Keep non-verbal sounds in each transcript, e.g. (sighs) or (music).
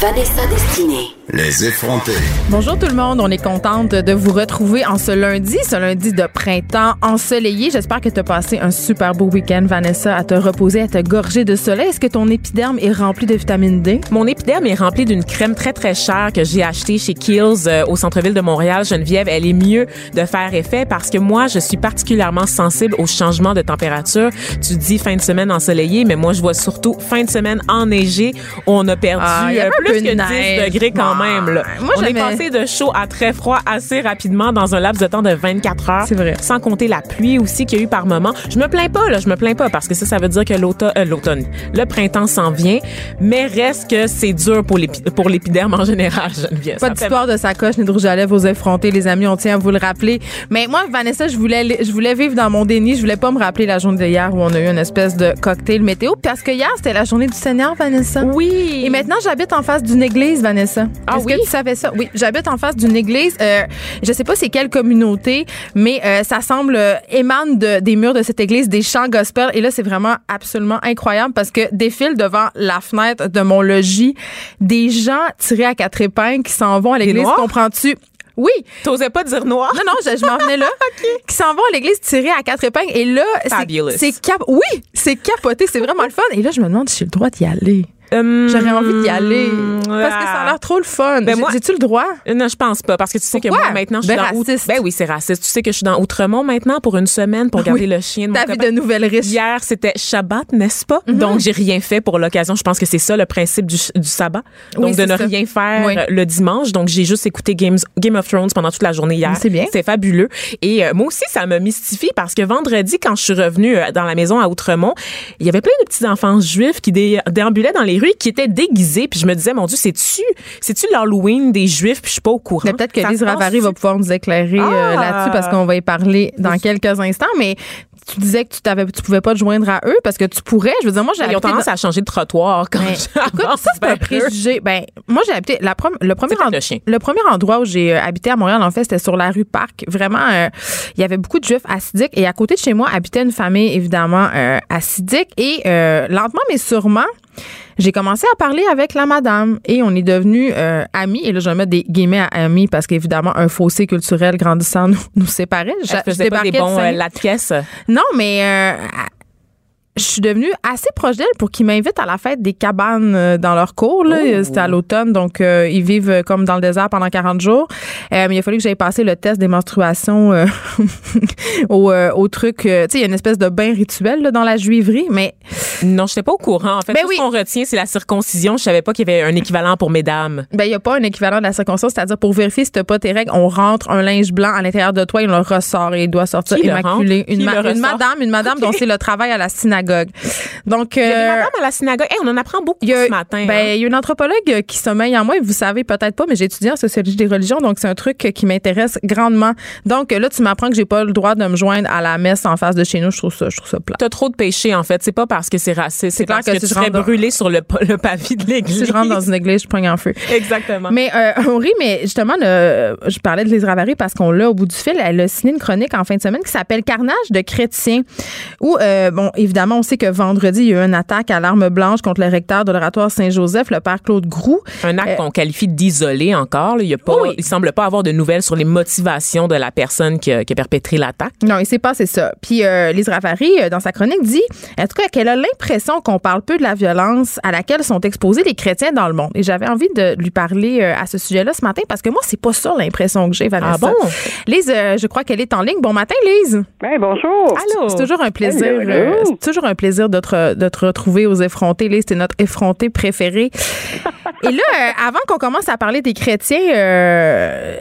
Vanessa Destinée. Les effrontés. Bonjour tout le monde, on est contente de vous retrouver en ce lundi, ce lundi de printemps ensoleillé. J'espère que tu as passé un super beau week-end, Vanessa, à te reposer, à te gorger de soleil. Est-ce que ton épiderme est rempli de vitamine D? Mon épiderme est rempli d'une crème très très chère que j'ai achetée chez Kiehl's euh, au centre-ville de Montréal. Geneviève, elle est mieux de faire effet parce que moi, je suis particulièrement sensible aux changements de température. Tu dis fin de semaine ensoleillée, mais moi, je vois surtout fin de semaine enneigée où on a perdu Ah, y euh, plus que de 10 neige. degrés quand même. là. Moi, on est passé de chaud à très froid assez rapidement dans un laps de temps de 24 heures. C'est vrai. Sans compter la pluie aussi qu'il y a eu par moment. Je me plains pas, là, je me plains pas parce que ça, ça veut dire que l'automne, euh, l'automne, le printemps s'en vient, mais reste que c'est dur pour pour l'épiderme en général, (laughs) Geneviève. Pas d'histoire de sacoche ni de rouge à lèvres aux effrontés, les amis, on tient à vous le rappeler. Mais moi, Vanessa, je voulais, je voulais vivre dans mon déni. Je voulais pas me rappeler la journée d'hier où on a eu une espèce de cocktail météo. Parce que hier, c'était la journée du Seigneur, Vanessa. Oui. Et maintenant, j'habite en face d'une église, Vanessa? Ah Est-ce oui? que tu savais ça? Oui, j'habite en face d'une église. Euh, je sais pas c'est quelle communauté, mais euh, ça semble euh, émane de, des murs de cette église des chants gospel. Et là, c'est vraiment absolument incroyable parce que défilent devant la fenêtre de mon logis des gens tirés à quatre épingles qui s'en vont à l'église. Comprends-tu? Oui. T'osais pas dire noir? Non, non, je, je m'en venais là. (laughs) Qui s'en vont à l'église tirés à quatre épingles. Et là, c'est cap oui, c'est capoté. C'est vraiment le fun. Et là, je me demande si j'ai le droit d'y aller. Hum, J'aurais envie d'y aller. Parce que ça a l'air trop le fun. Ben J'ai-tu le droit? Euh, Non, je pense pas parce que tu sais que moi maintenant je Ben, suis dans Out- raciste. Ben oui, c'est raciste. Tu sais que je suis dans Outremont maintenant pour une semaine pour garder Oui. le chien de mon Ta vie copain. de nouvelle riche. Hier, c'était Shabbat, n'est-ce pas? Mhm. Donc, j'ai rien fait pour l'occasion. Je pense que c'est ça le principe du, du sabbat. Donc, Oui, de ne ça. rien faire Oui. le dimanche. Donc, j'ai juste écouté Games, Game of Thrones pendant toute la journée hier. C'est bien. C'est fabuleux. Et euh, moi aussi, ça me mystifie parce que vendredi, quand je suis revenue euh, dans la maison à Outremont, il y avait plein de petits enfants juifs qui dé- déambulaient dans les rues, qui étaient déguisés. Puis je me disais, mon Dieu, c'est-tu, c'est-tu l'Halloween des juifs? Puis je suis pas au courant? Peut-être que Lise Ravary va pouvoir nous éclairer euh, Ah! là-dessus parce qu'on va y parler dans quelques instants. Mais tu disais que tu t'avais, tu pouvais pas te joindre à eux parce que tu pourrais. Je veux dire, moi, j'ai Ils ont habité tendance dans- à changer de trottoir quand Ben, écoute, ça, c'est un préjugé. Ben, moi, j'ai habité, la prom- le, premier le chien. le premier endroit où j'ai euh, habité à Montréal, en fait, c'était sur la rue Parc. Vraiment, euh, il y avait beaucoup de juifs assidiques. Et à côté de chez moi, habitait une famille, évidemment, euh, assidique. Et euh, lentement, mais sûrement, j'ai commencé à parler avec la madame et on est devenus euh, amis. Et là, je vais mettre des guillemets à amis parce qu'évidemment, un fossé culturel grandissant (laughs) nous, nous séparait. Je- je pas des débarquais de bons euh, la pièce. non, mais euh, je suis devenue assez proche d'elle pour qu'ils m'invitent à la fête des cabanes euh, dans leur cour. là. Oh. C'était à l'automne, donc euh, ils vivent euh, comme dans le désert pendant 40 jours. Euh, mais il a fallu que j'aille passer le test des menstruations euh, (laughs) au, euh, au truc. tu sais, il y a une espèce de bain rituel là, dans la juiverie, mais Non, je n'étais pas au courant. En fait, Ben tout oui. ce qu'on retient, c'est la circoncision. Je savais pas qu'il y avait un équivalent pour mesdames. ben il n'y a pas un équivalent de la circoncision, c'est-à-dire pour vérifier si tu pas tes règles, on rentre un linge blanc à l'intérieur de toi et on le ressort et il doit sortir immaculé. Une, ma- madame, une madame Ok. dont c'est le travail à la synagogue. Donc, Il y a des euh, madames à la synagogue. Hey, on en apprend beaucoup a, ce matin. ben, hein. il y a une anthropologue qui sommeille en moi, vous savez peut-être pas, mais j'ai étudié en sociologie des religions, donc c'est un truc qui m'intéresse grandement. Donc là, tu m'apprends que j'ai pas le droit de me joindre à la messe en face de chez nous. Je trouve ça, je trouve ça plat. T'as trop de péché, en fait. C'est pas parce que c'est raciste. C'est parce que que, tu serais dans- brûlé sur le, le pavé de l'église. Si je rentre dans une église, je pogne en feu. Exactement. Mais euh, on rit, mais justement, le- je parlais de Lise Ravary parce qu'on l'a au bout du fil. Elle a signé une chronique en fin de semaine qui s'appelle Carnage de chrétiens. Où, euh, bon, évidemment, on sait que vendredi, il y a eu une attaque à l'arme blanche contre le recteur de l'oratoire Saint-Joseph, le père Claude Groux. un acte Euh, qu'on qualifie d'isolé encore. là. Il y a pas, Oui. il semble pas avoir de nouvelles sur les motivations de la personne qui a, qui a perpétré l'attaque. Non, il s'est passé ça. Puis euh, Lise Ravary, euh, dans sa chronique, dit, en tout cas, qu'elle a l'impression l'impression qu'on parle peu de la violence à laquelle sont exposés les chrétiens dans le monde. Et j'avais envie de lui parler euh, à ce sujet-là ce matin parce que moi, c'est pas ça l'impression que j'ai, Vanessa. Ah bon? Lise, euh, je crois qu'elle est en ligne. Bon matin, Lise. Ben, bonjour. Allô? C'est toujours un plaisir. Hello, hello. euh, c'est toujours un plaisir de te, te retrouver aux effrontés. Lise, t'es notre effronté préféré. Et là, euh, avant qu'on commence à parler des chrétiens, euh,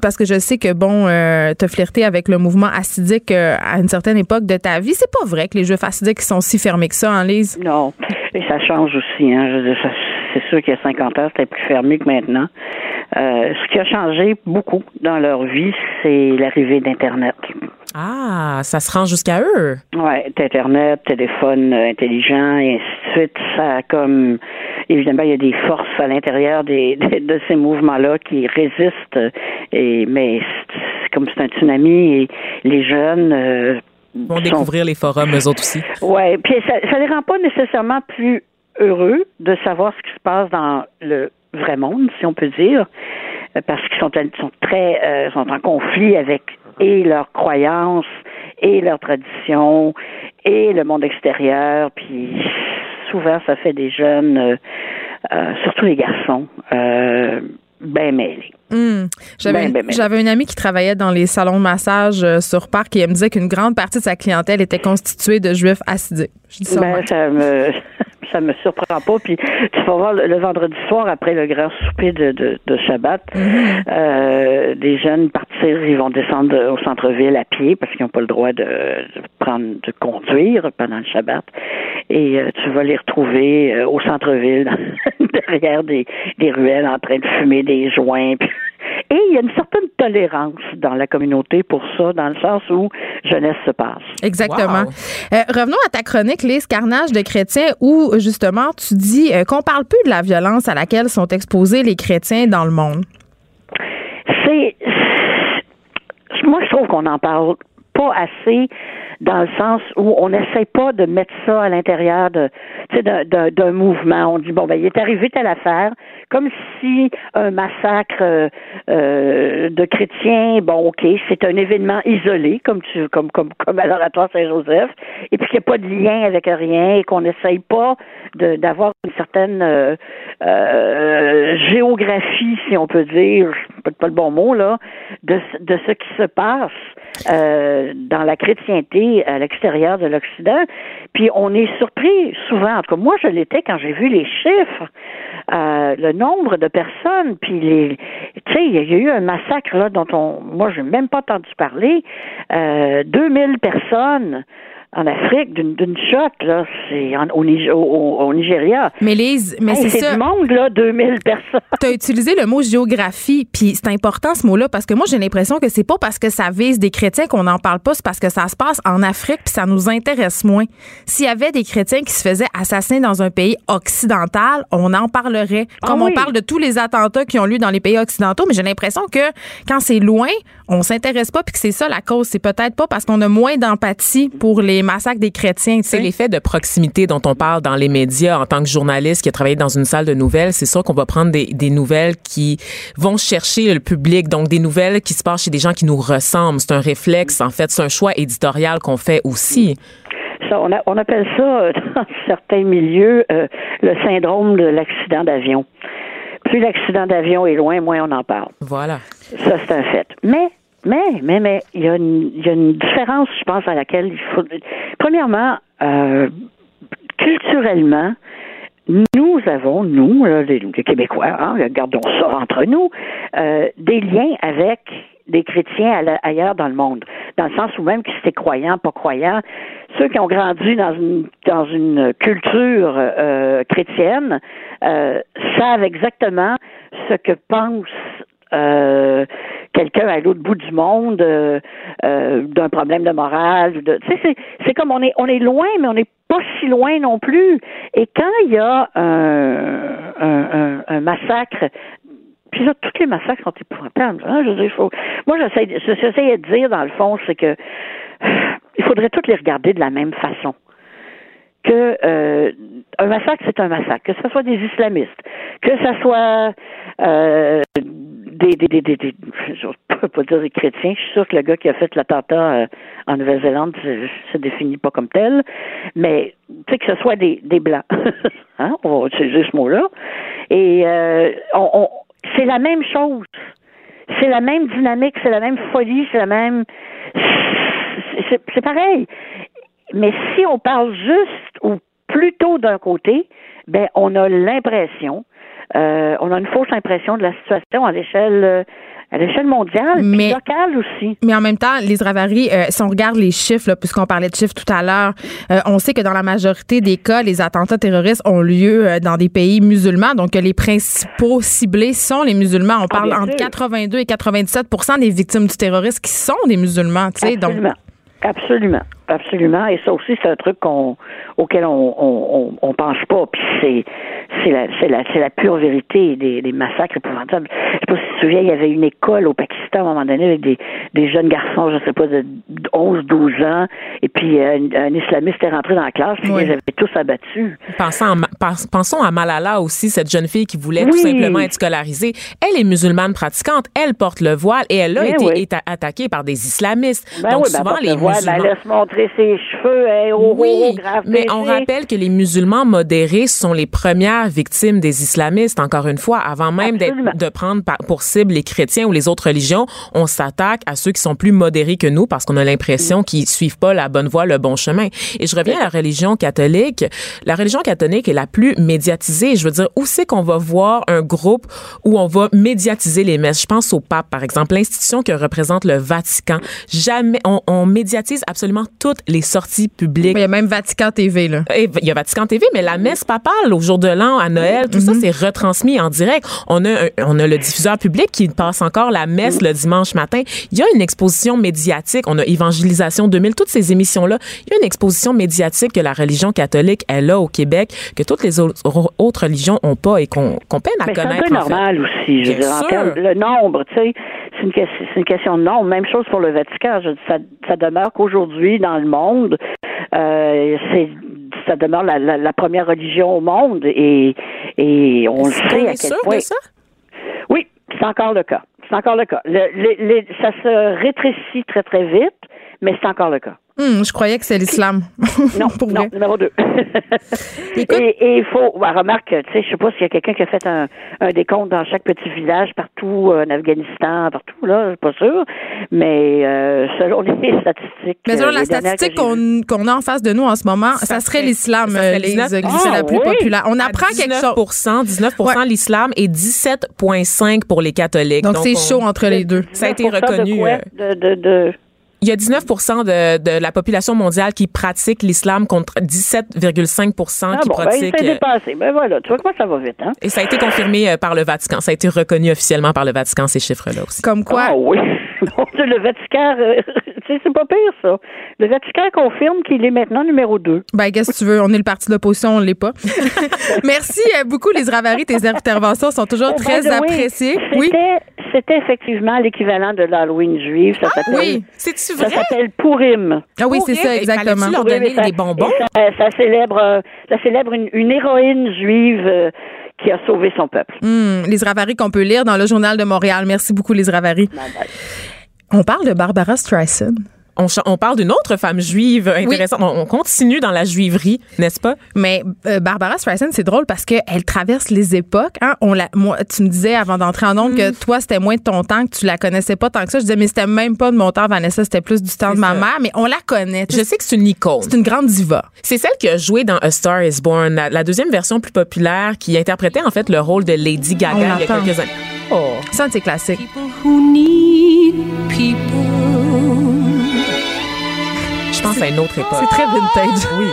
parce que je sais que bon, euh, t'as flirté avec le mouvement assidique euh, à une certaine époque de ta vie. C'est pas vrai que les juifs assidiques sont si fermés que ça, hein, Lise? Non. Et ça change aussi. Hein. Je ça- C'est sûr qu'il y a 50 ans, c'était plus fermé que maintenant. Euh, ce qui a changé beaucoup dans leur vie, c'est l'arrivée d'Internet. Ah, ça se rend jusqu'à eux? Ouais, Internet, téléphone euh, intelligent et ainsi de suite. Ça a comme évidemment il y a des forces à l'intérieur des, (laughs) de, de ces mouvements-là qui résistent. Et mais comme c'est un tsunami et les jeunes euh, Ils vont sont- découvrir les forums, eux autres aussi. Ouais, puis ça, ça les rend pas nécessairement plus heureux de savoir ce qui se passe dans le vrai monde, si on peut dire, euh, parce qu'ils sont, sont très euh, sont en conflit avec et leurs croyances et leurs traditions et le monde extérieur, puis souvent ça fait des jeunes, euh, euh, surtout les garçons, euh, ben mêlés. Hmm. J'avais Ben, ben, ben. j'avais une amie qui travaillait dans les salons de massage euh, sur Parc et elle me disait qu'une grande partie de sa clientèle était constituée de juifs assidiques. Je dis ça. Ben, ça me (laughs) ça me surprend pas. Puis tu vas voir le, le vendredi soir après le grand souper de, de, de Shabbat, euh, des jeunes partir, ils vont descendre au centre-ville à pied parce qu'ils n'ont pas le droit de, de prendre de conduire pendant le Shabbat. Et euh, tu vas les retrouver euh, au centre-ville, (laughs) derrière des, des ruelles, en train de fumer des joints. Puis- Et il y a une certaine tolérance dans la communauté pour ça, dans le sens où jeunesse se passe. Exactement. Wow. Euh, revenons à ta chronique, Lise, Carnage de chrétiens, où justement tu dis euh, qu'on parle plus de la violence à laquelle sont exposés les chrétiens dans le monde. c'est moi je trouve qu'on n'en parle pas assez dans le sens où on n'essaie pas de mettre ça à l'intérieur de d'un- mouvement. On dit bon ben il est arrivé telle affaire, comme si un massacre euh, euh, de chrétiens, bon ok, c'est un événement isolé comme tu comme comme comme à l'oratoire Saint-Joseph, et puis qu'il n'y a pas de lien avec rien et qu'on n'essaye pas d'avoir une certaine euh, euh, géographie, si on peut dire, peut-être pas le bon mot là, de, de ce qui se passe euh, dans la chrétienté à l'extérieur de l'Occident. Puis on est surpris souvent, en tout cas moi je l'étais quand j'ai vu les chiffres, euh, le nombre de personnes, puis tu sais, il y a eu un massacre là dont on, moi j'ai même pas entendu parler, euh, 2000 personnes en Afrique d'une d'une shot là, c'est en- au, au, au- Nigeria. Mais Lise, mais Hey, c'est c'est ça. du monde là, 2000 personnes. Tu as utilisé le mot géographie, puis c'est important ce mot-là parce que moi j'ai l'impression que c'est pas parce que ça vise des chrétiens qu'on n'en parle pas, c'est parce que ça se passe en Afrique puis ça nous intéresse moins. S'il y avait des chrétiens qui se faisaient assassiner dans un pays occidental, on en parlerait. Ah Comme oui. on parle de tous les attentats qui ont lieu dans les pays occidentaux, mais j'ai l'impression que quand c'est loin, on s'intéresse pas puis que c'est ça la cause. C'est peut-être pas parce qu'on a moins d'empathie pour les massacres des chrétiens. tu sais. C'est l'effet de proximité dont on parle dans les médias en tant que journaliste qui a travaillé dans une salle de nouvelles. C'est sûr qu'on va prendre des, des nouvelles qui vont chercher le public, donc des nouvelles qui se passent chez des gens qui nous ressemblent. C'est un réflexe, en fait, c'est un choix éditorial qu'on fait aussi. Ça, on, a- on appelle ça euh, (laughs) dans certains milieux euh, le syndrome de l'accident d'avion. Plus l'accident d'avion est loin, moins on en parle. Voilà. Ça, c'est un fait. Mais, mais, mais, mais, il y, a une- il y a une différence, je pense, à laquelle il faut. Premièrement, euh, culturellement, nous avons, nous, les, Québécois, hein, gardons ça entre nous, euh, des liens avec des chrétiens ailleurs dans le monde. Dans le sens où même que c'était croyant, pas croyant, ceux qui ont grandi dans une dans une culture euh, chrétienne euh, savent exactement ce que pense euh, quelqu'un à l'autre bout du monde euh, euh, d'un problème de morale. De, c'est, c'est comme on est on est loin, mais on n'est pas si loin non plus. Et quand il y a un, un, un, un massacre puis là, tous les massacres sont épouvantables. Hein? Je veux dire, faut... Moi, j'essaie, j'essaie de dire, dans le fond, c'est que (sighs) il faudrait tous les regarder de la même façon. Que euh, un massacre, c'est un massacre. Que ce soit des islamistes, que ce soit euh, des, des, des, des, (laughs) je peux pas dire des chrétiens. Je suis sûre que le gars qui a fait l'attentat euh, en Nouvelle-Zélande se, se définit pas comme tel, mais tu sais que ce soit des, des blancs, (laughs) hein, on va utiliser ce mot-là. Et euh, on, c'est la même chose. C'est la même dynamique, c'est la même folie, c'est la même. C'est pareil. Mais si on parle juste ou plutôt d'un côté, ben on a l'impression, euh, on a une fausse impression de la situation à l'échelle euh, à l'échelle mondiale, Mais- locale aussi. Mais en même temps, les Ravary, euh, si on regarde les chiffres, puisqu'on parlait de chiffres tout à l'heure, euh, on sait que dans la majorité des cas, les attentats terroristes ont lieu euh, dans des pays musulmans. Donc, les principaux ciblés sont les musulmans. On parle bien entre sûr. 82 et 97% des victimes du terrorisme qui sont des musulmans. Tu sais, donc, Absolument. Absolument. Absolument. Et ça aussi, c'est un truc qu'on, auquel on, on, on, on pense pas. Puis c'est, c'est la, c'est la, c'est la pure vérité des, des massacres épouvantables. Je sais pas si tu te souviens, il y avait une école au Pakistan à un moment donné avec des, des jeunes garçons, je sais pas, de 11, 12 ans. Et puis, euh, un, un islamiste est rentré dans la classe, puis Oui. ils les avaient tous abattus. Pensons à, pensons Malala aussi, cette jeune fille qui voulait tout simplement être scolarisée. Elle est musulmane pratiquante, elle porte le voile et elle a Ben été oui. attaquée par des islamistes. Ben Donc ben, souvent les le voile, ben, musulmans. laisse montrer ses cheveux, hein, oh, oh, Oui, oh, grave mais on péché. rappelle que les musulmans modérés sont les premières victimes des islamistes, encore une fois, avant même de prendre pour cible les chrétiens ou les autres religions, on s'attaque à ceux qui sont plus modérés que nous parce qu'on a l'impression qu'ils suivent pas la bonne voie, le bon chemin. Et je reviens à la religion catholique. La religion catholique est la plus médiatisée. Je veux dire, où c'est qu'on va voir un groupe où on va médiatiser les messes? Je pense au pape, par exemple, l'institution que représente le Vatican. Jamais, on, on médiatise absolument toutes les sorties publiques il y a même Vatican TV, là. et Il y a Vatican TV, mais la messe papale au jour de l'an, à Noël, tout ça, c'est retransmis en direct. On a, un- on a le diffuseur public qui passe encore la messe le dimanche matin. Il y a une exposition médiatique. On a Évangélisation 2000, toutes ces émissions-là. Il y a une exposition médiatique que la religion catholique, elle a au Québec, que toutes les autres, autres religions ont pas et qu'on peine à Mais c'est un connaître. peu en fait. normal aussi. Je veux Bien dire, en sûr. termes- le nombre, tu sais, c'est une, question- c'est une question de nombre. Même chose pour le Vatican. Je- ça, ça demeure qu'aujourd'hui, dans le monde, euh, c'est ça demeure la, la- la première religion au monde et, et on le sait à quel point. de ça? Oui, c'est encore le cas. C'est encore le cas. Le- le- le- ça se rétrécit très, très vite, mais c'est encore le cas. Hum, je croyais que c'est l'islam. (laughs) Non, (laughs) Pour non, numéro deux. (laughs) Écoute- et et il faut, bah, remarque, tu sais, je sais pas s'il y a quelqu'un qui a fait un, un décompte dans chaque petit village partout euh, en Afghanistan, partout là, je suis pas sûr, mais euh, selon les statistiques. Mais selon euh, la statistique qu'on a en face de nous en ce moment, ça, Ça serait l'islam, euh, Lise, 19. qui serait la Ah, plus oui? populaire. On À apprend quelque chose. 19 19 Ouais. l'islam et 17,5 pour les catholiques. Donc, c'est chaud entre les deux. Ça a été 19% de reconnu. quoi? euh, De, de, de- Il y a 19 de, de la population mondiale qui pratique l'islam contre 17,5 Ah qui bon, ben, pratique. c'est euh, dépassé. Ben voilà, tu vois comment ça va vite, hein? et ça a été confirmé euh, par le Vatican. Ça a été reconnu officiellement par le Vatican, ces chiffres-là aussi. Comme quoi, Ah oui. (laughs) Le Vatican, euh, (laughs) tu sais, c'est pas pire, ça. Le Vatican confirme qu'il est maintenant numéro 2. Ben, qu'est-ce que tu veux? On est le parti de l'opposition, on l'est pas. (laughs) Merci euh, beaucoup, les Ravary. Tes interventions sont toujours Oh, très way, appréciées. Oui. C'était, effectivement l'équivalent de l'Halloween juive. Ça s'appelle, oui. C'est-tu ça vrai? s'appelle Pourim. Ah oui, c'est ça, exactement. Leur donner ça- des bonbons? Ça, ça célèbre, euh, ça célèbre une, une héroïne juive euh, qui a sauvé son peuple. Hum, les Ravary qu'on peut lire dans le Journal de Montréal. Merci beaucoup, les Ravary. On parle de Barbara Streisand. On, parle d'une autre femme juive intéressante. On, on continue dans la juiverie, n'est-ce pas? Mais euh, Barbara Streisand, c'est drôle parce qu'elle traverse les époques. Hein? On la, moi, tu me disais avant d'entrer en ondes Mm. que toi, c'était moins de ton temps, que tu la connaissais pas tant que ça. Je disais, mais c'était même pas de mon temps, Vanessa, c'était plus du temps de ma ça. mère. Mais on la connaît. Je sais que c'est une icône. C'est une grande diva. C'est celle qui a joué dans A Star is Born, la, la deuxième version plus populaire, qui interprétait en fait le rôle de Lady Gaga On il y a quelques années. Oh. Ça, c'est classique. who need people. Pense à une autre époque. C'est très vintage. Oui.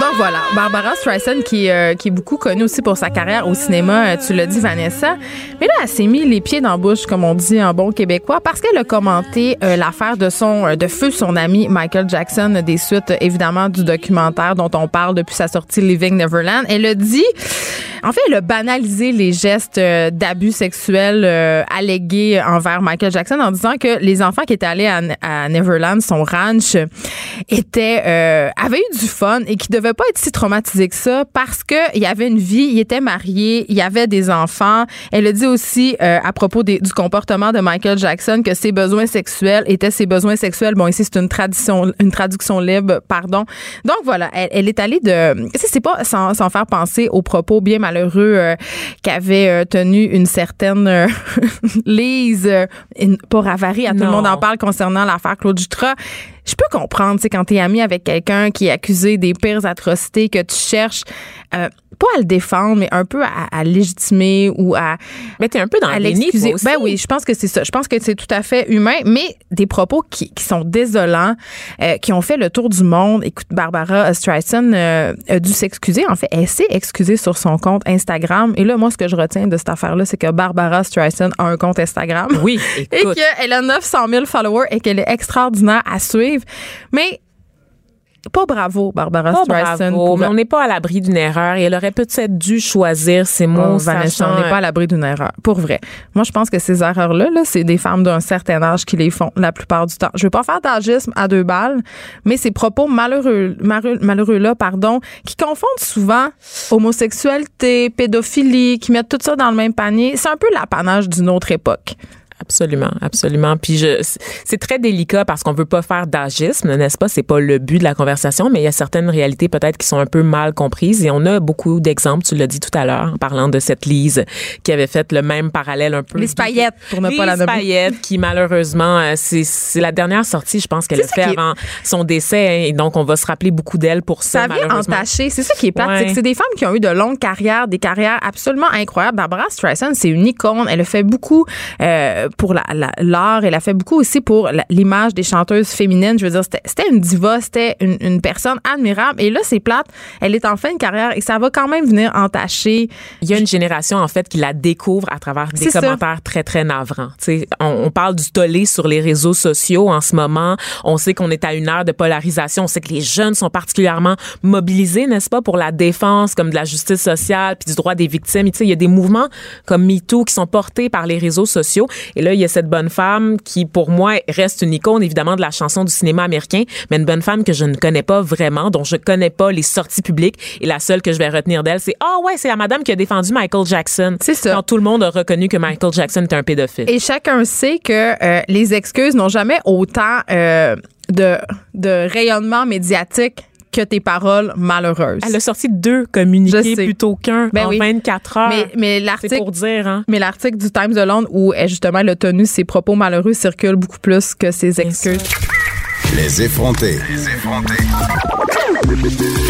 Donc voilà, Barbara Streisand qui, euh, qui est beaucoup connue aussi pour sa carrière au cinéma, euh, tu l'as dit Vanessa. Mais là, elle s'est mis les pieds dans la bouche, comme on dit en bon québécois, parce qu'elle a commenté euh, l'affaire de son euh, de feu son ami Michael Jackson, des suites euh, évidemment du documentaire dont on parle depuis sa sortie Living Neverland. Elle a dit, en fait, elle a banalisé les gestes d'abus sexuels euh, allégués envers Michael Jackson en disant que les enfants qui étaient allés à, à Neverland, son ranch, étaient avaient eu du fun et qui devait pas être si traumatisé que ça parce que il y avait une vie, il était marié, il y avait des enfants. Elle a dit aussi euh, à propos des- du comportement de Michael Jackson que ses besoins sexuels étaient ses besoins sexuels. Bon, ici c'est une tradition, une traduction libre, pardon. Donc voilà, elle, elle est allée de, c'est pas sans, sans faire penser aux propos bien malheureux euh, qu'avait euh, tenu une certaine euh, (laughs) Lise, pas Ravary, à tout le monde en parle concernant l'affaire Claude Jutras. Je peux comprendre, tu sais, quand t'es ami avec quelqu'un qui est accusé des pires atrocités, que tu cherches euh, pas à le défendre, mais un peu à, à légitimer ou à, Mais t'es un peu dans à le déni, l'excuser. toi aussi. Ben oui, je pense que c'est ça. Je pense que c'est tout à fait humain, mais des propos qui, qui sont désolants, euh, qui ont fait le tour du monde. Écoute, Barbara Streisand euh, a dû s'excuser. En fait, elle s'est excusée sur son compte Instagram. Et là, moi, ce que je retiens de cette affaire-là, c'est que Barbara Streisand a un compte Instagram. Oui, (laughs) Et écoute. qu'elle a 900 000 followers et qu'elle est extraordinaire à suivre. Mais pas bravo, Barbara Pas Streisand. bravo, mais on n'est pas à l'abri d'une erreur et elle aurait peut-être dû choisir ses mots. Oh, Vanessa, on n'est pas à l'abri d'une erreur. Pour vrai. Moi, je pense que ces erreurs-là, là, c'est des femmes d'un certain âge qui les font la plupart du temps. Je veux pas faire d'agisme à deux balles, mais ces propos malheureux, malheureux, malheureux-là, pardon, qui confondent souvent homosexualité, pédophilie, qui mettent tout ça dans le même panier, c'est un peu l'apanage d'une autre époque. Absolument, absolument. Puis je, c'est très délicat parce qu'on veut pas faire d'agisme, n'est-ce pas? C'est pas le but de la conversation, mais il y a certaines réalités peut-être qui sont un peu mal comprises et on a beaucoup d'exemples. Tu l'as dit tout à l'heure en parlant de cette Lise qui avait fait le même parallèle un peu. Les paillettes, pour ne pas la nommer. Payette, qui malheureusement, euh, c'est c'est la dernière sortie, je pense qu'elle a fait est- avant son décès hein, et donc on va se rappeler beaucoup d'elle pour ça. Ça vient entacher. C'est ça qui est plate. Ouais. C'est que c'est des femmes qui ont eu de longues carrières, des carrières absolument incroyables. Barbara Streisand, c'est une icône. Elle a fait beaucoup euh, pour la- la- l'art. Elle a fait beaucoup aussi pour la- l'image des chanteuses féminines. Je veux dire, c'était une diva, c'était une, une personne admirable. Et là, c'est plate. Elle est en fin de carrière et ça va quand même venir entacher. Il y a une génération, en fait, qui la découvre à travers des ça. commentaires très, très navrants. On, on parle du tollé sur les réseaux sociaux en ce moment. On sait qu'on est à une heure de polarisation. On sait que les jeunes sont particulièrement mobilisés, n'est-ce pas, pour la défense, comme de la justice sociale, puis du droit des victimes. Il y a des mouvements comme MeToo qui sont portés par les réseaux sociaux. Et là, il y a cette bonne femme qui, pour moi, reste une icône, évidemment, de la chanson du cinéma américain, mais une bonne femme que je ne connais pas vraiment, dont je connais pas les sorties publiques. Et la seule que je vais retenir d'elle, c'est, ah ouais, c'est la madame qui a défendu Michael Jackson. C'est ça. Quand tout le monde a reconnu que Michael Jackson était un pédophile. Et chacun sait que euh, les excuses n'ont jamais autant euh, de, de rayonnement médiatique que tes paroles malheureuses. Elle a sorti deux communiqués plutôt qu'un Ben en oui. 24 heures. Mais, l'article pour dire, hein. Mais l'article du Times de Londres où elle, justement elle a tenu ses propos malheureux circule beaucoup plus que ses excuses. Les effrontés.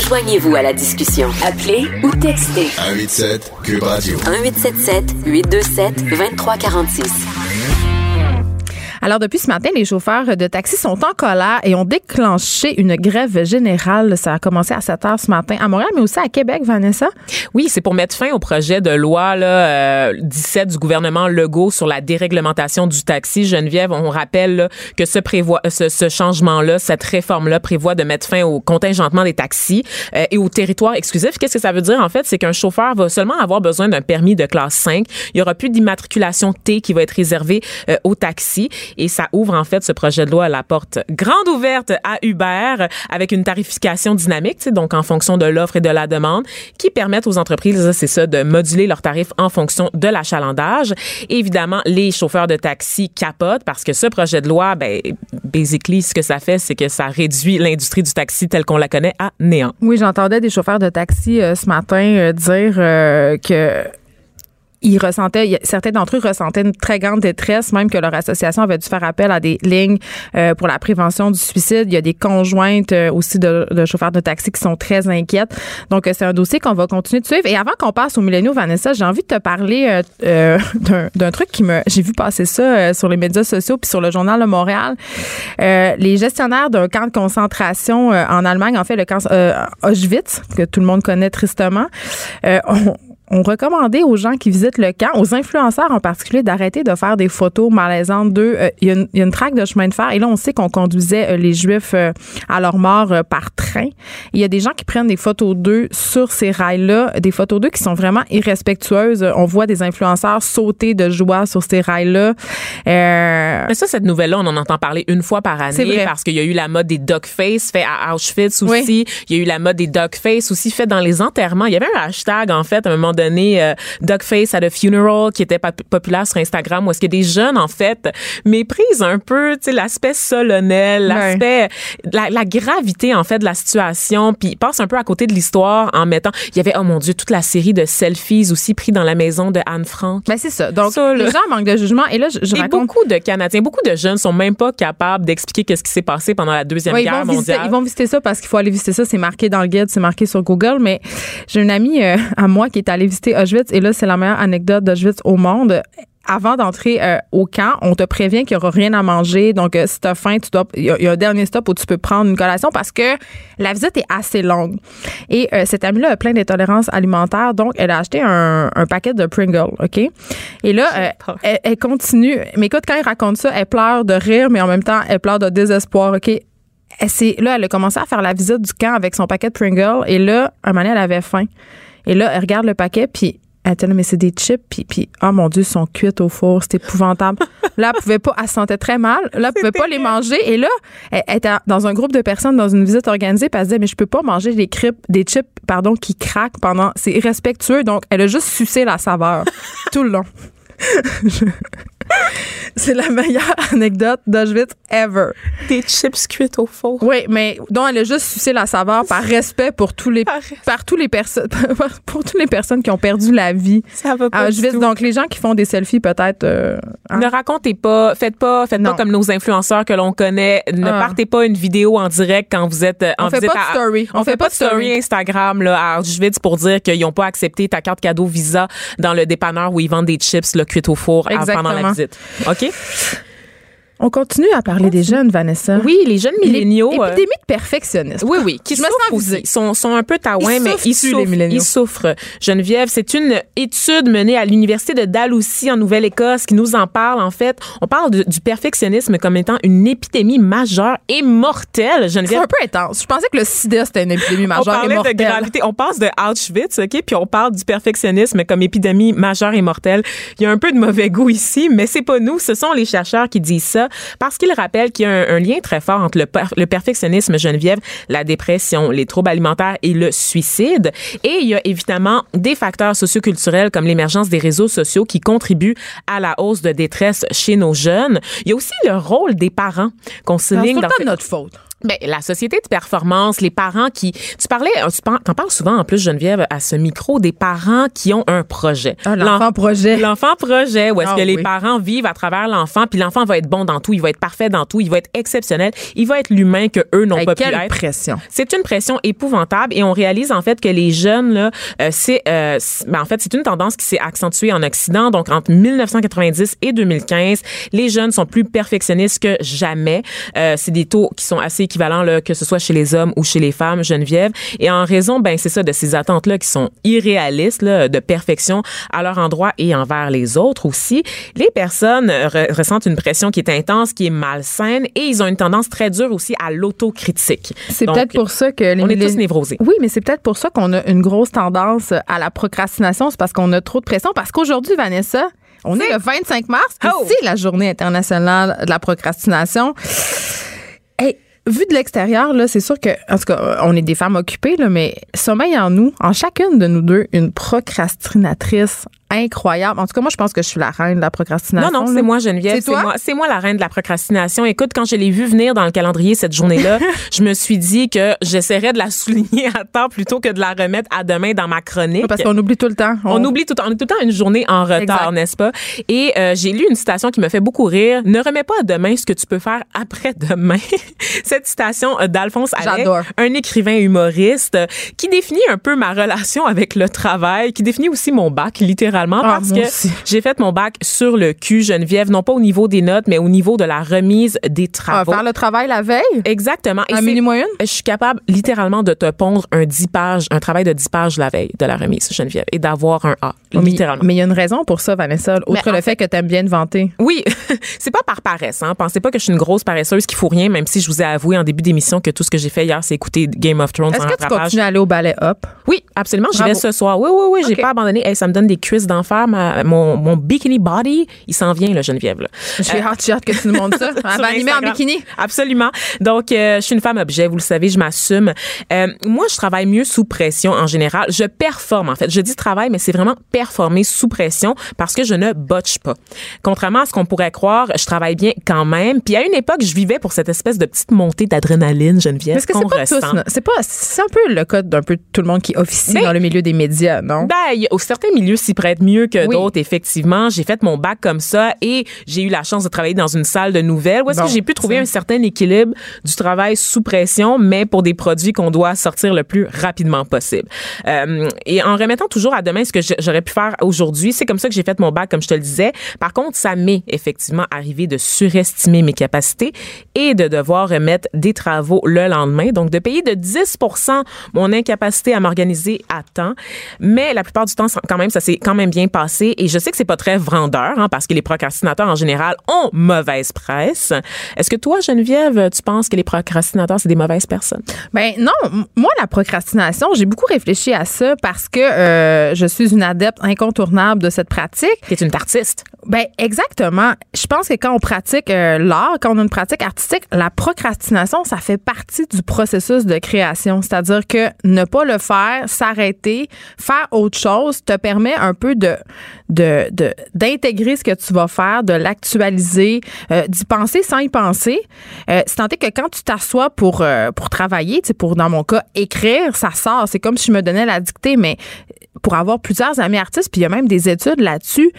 Joignez-vous à la discussion. Appelez ou textez 187 Cube Radio. 1877 827 2346. Alors depuis ce matin, les chauffeurs de taxi sont en colère et ont déclenché une grève générale. Ça a commencé à 7 heures ce matin à Montréal, mais aussi à Québec, Vanessa. Oui, c'est pour mettre fin au projet de loi là, euh, 17 du gouvernement Legault sur la déréglementation du taxi. Geneviève, on rappelle là, que ce, prévoit, ce, ce changement-là, cette réforme-là prévoit de mettre fin au contingentement des taxis euh, et au territoire exclusif. Qu'est-ce que ça veut dire en fait? C'est qu'un chauffeur va seulement avoir besoin d'un permis de classe 5. Il y aura plus d'immatriculation T qui va être réservée euh, aux taxis et ça ouvre en fait ce projet de loi à la porte grande ouverte à Uber avec une tarification dynamique, donc en fonction de l'offre et de la demande, qui permettent aux entreprises, c'est ça, de moduler leurs tarifs en fonction de l'achalandage. Évidemment, les chauffeurs de taxi capotent parce que ce projet de loi, ben, basically, ce que ça fait, c'est que ça réduit l'industrie du taxi telle qu'on la connaît à néant. Oui, j'entendais des chauffeurs de taxi euh, ce matin euh, dire euh, que ils ressentaient, certains d'entre eux ressentaient une très grande détresse, même que leur association avait dû faire appel à des lignes euh, pour la prévention du suicide. Il y a des conjointes euh, aussi de, de chauffeurs de taxi qui sont très inquiètes. Donc, euh, c'est un dossier qu'on va continuer de suivre. Et avant qu'on passe au milléniaux, Vanessa, j'ai envie de te parler euh, euh, (laughs) d'un- truc qui me... J'ai vu passer ça euh, sur les médias sociaux puis sur le journal de Montréal. Les gestionnaires d'un camp de concentration en Allemagne, en fait, le camp Auschwitz, que tout le monde connaît tristement, ont, ont recommandé aux gens qui visitent le camp, aux influenceurs en particulier, d'arrêter de faire des photos malaisantes d'eux. Euh, Il y, a une- il y a une traque de chemin de fer et là, on sait qu'on conduisait euh, les Juifs euh, à leur mort euh, par train. Il y a des gens qui prennent des photos d'eux sur ces rails-là, des photos d'eux qui sont vraiment irrespectueuses. On voit des influenceurs sauter de joie sur ces rails-là. Euh, Mais ça, cette nouvelle-là, on en entend parler une fois par année vrai. parce qu'il y a eu la mode des duck face fait à Auschwitz aussi. Oui. Il y a eu la mode des duck face aussi fait dans les enterrements. Il y avait un hashtag, en fait, à un moment donné, euh, duck face at a funeral qui était pop- populaire sur Instagram où est-ce que des jeunes, en fait, méprisent un peu, tu sais, l'aspect solennel, l'aspect, la, la gravité, en fait, de la situation puis passent un peu à côté de l'histoire en mettant, il y avait, oh mon Dieu, toute la série de selfies aussi pris dans la maison de Anne Frank. ben c'est ça. Donc, Ça, les gens manquent de jugement. Et là, je, je Et raconte beaucoup de Canadiens, beaucoup de jeunes sont même pas capables d'expliquer qu'est-ce qui s'est passé pendant la deuxième Ouais, guerre visiter, mondiale. ils vont visiter ça parce qu'il faut aller visiter ça. C'est marqué dans le guide, c'est marqué sur Google. Mais j'ai une amie euh, à moi qui est allée visiter Auschwitz et là, c'est la meilleure anecdote d'Auschwitz au monde. Avant d'entrer euh, au camp, on te prévient qu'il n'y aura rien à manger. Donc, euh, si tu as faim, tu dois, il y, a- il y a un dernier stop où tu peux prendre une collation parce que la visite est assez longue. Et euh, cette amie-là a plein d'intolérances alimentaires. Donc, elle a acheté un, un paquet de Pringles, OK? Et là, euh, elle, elle continue. Mais écoute, quand elle raconte ça, elle pleure de rire, mais en même temps, elle pleure de désespoir, OK? elle là, elle a commencé à faire la visite du camp avec son paquet de Pringles. Et là, un moment donné, elle avait faim. Et là, elle regarde le paquet, puis elle était là, mais c'est des chips, puis, puis oh mon Dieu, ils sont cuites au four, c'était épouvantable. (laughs) là, elle pouvait pas, elle se sentait très mal. Là, elle pouvait pas les manger. Et là, elle, elle était dans un groupe de personnes dans une visite organisée, puis elle se disait, mais je peux pas manger des, chips pardon, qui craquent pendant. C'est irrespectueux. Donc, elle a juste sucé la saveur (laughs) tout le long. (laughs) (laughs) c'est la meilleure (laughs) anecdote d'Auschwitz ever. Des chips cuites au four. Oui, mais dont elle a juste sucé la saveur par (laughs) respect pour tous les Par tous les personnes pour toutes les personnes qui ont perdu la vie Ça va à pas du Auschwitz. tout. Donc les gens qui font des selfies peut-être euh, hein? Ne racontez pas, faites pas, faites Non. pas comme nos influenceurs que l'on connaît. Ne Ah. partez pas une vidéo en direct quand vous êtes euh, en On fait visite pas de à- story. On, fait, pas de story Instagram là, à Auschwitz pour dire qu'ils n'ont pas accepté ta carte cadeau Visa dans le dépanneur où ils vendent des chips là, cuites au four à- pendant la Exactement. OK? On continue à parler des jeunes Vanessa. Oui, les jeunes milléniaux. euh, Épidémie de perfectionnisme. Oui, oui, qui Je me sens aussi. sont, sont un peu taouins, mais ils les souffrent. milléniaux? Ils souffrent. Geneviève, c'est une étude menée à l'Université de Dalhousie en Nouvelle-Écosse qui nous en parle, en fait. On parle de- du perfectionnisme comme étant une épidémie majeure et mortelle, C'est Geneviève. un peu intense. Je pensais que le sida c'était une épidémie (laughs) On majeure et parlait de mortelle. gravité. On passe de Auschwitz, OK? Puis on parle du perfectionnisme comme épidémie majeure et mortelle. Il y a un peu de mauvais goût ici, mais c'est pas nous. Ce sont les chercheurs qui disent ça parce qu'ils rappellent qu'il y a un, un lien très fort entre le, per- le perfectionnisme, Geneviève, la dépression, les troubles alimentaires et le suicide. Et il y a évidemment des facteurs socioculturels comme l'émergence des réseaux sociaux qui contribuent à la hausse de détresse chez nos jeunes. Il y a aussi le rôle des parents qu'on C'est souligne tout le dans temps ces- de notre faute. Ben, la société de performance, les parents qui. Tu parlais, euh, tu t'en parles souvent en plus, Geneviève, à ce micro, des parents qui ont un projet. Ah, l'enfant L'en- projet. L'enfant projet, où est-ce Ah, que les parents vivent à travers l'enfant, puis l'enfant va être bon dans tout, il va être parfait dans tout, il va être exceptionnel, il va être l'humain que eux n'ont pas pu être. pression. C'est une pression épouvantable et on réalise en fait que les jeunes là, euh, c'est euh, ben, en fait c'est une tendance qui s'est accentuée en Occident. Donc entre 1990 et 2015, les jeunes sont plus perfectionnistes que jamais. Euh, c'est des taux qui sont assez là, que ce soit chez les hommes ou chez les femmes, Geneviève. Et en raison, ben c'est ça de ces attentes là qui sont irréalistes là, de perfection à leur endroit et envers les autres aussi. Les personnes re- ressentent une pression qui est intense, qui est malsaine et ils ont une tendance très dure aussi à l'autocritique. C'est peut-être pour ça que les on est tous névrosés. Oui, mais c'est peut-être pour ça qu'on a une grosse tendance à la procrastination. C'est parce qu'on a trop de pression. Parce qu'aujourd'hui, Vanessa, on est le 25 mars Oh! c'est la journée internationale de la procrastination. Vu de l'extérieur, là, c'est sûr que, en tout cas, on est des femmes occupées, là, mais sommeil en nous, en chacune de nous deux, une procrastinatrice incroyable. En tout cas, moi, je pense que je suis la reine de la procrastination. Non, non, c'est moi, Geneviève. C'est moi, c'est moi la reine de la procrastination. Écoute, quand je l'ai vu venir dans le calendrier cette journée-là, (laughs) je me suis dit que j'essaierais de la souligner à temps plutôt que de la remettre à demain dans ma chronique. Parce qu'on oublie tout le temps. On oublie tout, on est tout le temps une journée en retard, n'est-ce pas? Et euh, j'ai lu une citation qui me fait beaucoup rire. Ne remets pas à demain ce que tu peux faire après-demain. (laughs) Cette citation euh, d'Alphonse Allais, un écrivain humoriste, euh, qui définit un peu ma relation avec le travail, qui définit aussi mon bac, littéralement. Ah, parce que j'ai fait mon bac sur le cul, Geneviève, non pas au niveau des notes, mais au niveau de la remise des Ah, travaux. faire le travail la veille? Exactement. Et Un mini moyenne? Je suis capable littéralement de te pondre un 10 pages, un travail de 10 pages la veille de la remise, Geneviève, et d'avoir un A. Littéralement. Mais il y a une raison pour ça, Vanessa, outre le fait que tu aimes bien te vanter. Oui, (laughs) c'est pas par paresse. Hein. Pensez pas que je suis une grosse paresseuse qui fout rien, même si je vous ai avoué en début d'émission que tout ce que j'ai fait hier, c'est écouter Game of Thrones Est-ce que tu continues à aller au ballet hop? Oui, absolument. J'y vais ce soir. Oui, oui, oui. J'ai pas abandonné. Hey, ça me donne des cuisses d'enfer. Ma- Mon, mon bikini body, il s'en vient, là, Geneviève. Là. J'ai hâte, j'ai hâte que tu nous montres ça. (laughs) Elle va animer en bikini. Absolument. Donc, euh, je suis une femme objet, vous le savez, je m'assume. Euh, moi, je travaille mieux sous pression en général. Je performe, en fait. Je dis travail, mais c'est vraiment performer sous pression parce que je ne botche pas. Contrairement à ce qu'on pourrait croire, je travaille bien quand même. Puis à une époque, je vivais pour cette espèce de petite montée d'adrénaline, Geneviève, Est-ce que c'est pas tous, c'est pas, c'est un peu le cas d'un peu tout le monde qui officie Ben, dans le milieu des médias, non? Ben, au certains milieux s'y prêtent mieux que Oui. d'autres, effectivement. J'ai fait mon bac comme ça et j'ai eu la chance de travailler dans une salle de nouvelles où est-ce Bon, que j'ai pu trouver un certain équilibre du travail sous pression, mais pour des produits qu'on doit sortir le plus rapidement possible. Euh, et en remettant toujours à demain ce que j'aurais pu faire aujourd'hui, c'est comme ça que j'ai fait mon bac, comme je te le disais. Par contre, ça m'est effectivement arrivé de surestimer mes capacités et de devoir remettre des travaux le lendemain. Donc, de payer de 10 mon incapacité à m'organiser à temps. Mais la plupart du temps, quand même, ça s'est quand même bien passé. Et je sais que c'est pas très vendeur, hein, parce que les procrastinateurs, en général, ont mauvaise presse. Est-ce que toi, Geneviève, tu penses que les procrastinateurs, c'est des mauvaises personnes? Ben non, moi la procrastination, j'ai beaucoup réfléchi à ça parce que euh, je suis une adepte incontournable de cette pratique. Tu es une artiste. Ben exactement. Je pense que quand on pratique euh, l'art, quand on a une pratique artistique, la procrastination, ça fait partie du processus de création. C'est-à-dire que ne pas le faire, s'arrêter, faire autre chose, te permet un peu de d'intégrer ce que tu vas faire, de l'actualiser, euh, d'y penser sans y penser. Euh, c'est que quand tu t'assois pour euh, pour travailler, pour dans mon cas écrire, ça sort. C'est comme si je me donnais la dictée, mais pour avoir plusieurs amis artistes, puis il y a même des études là-dessus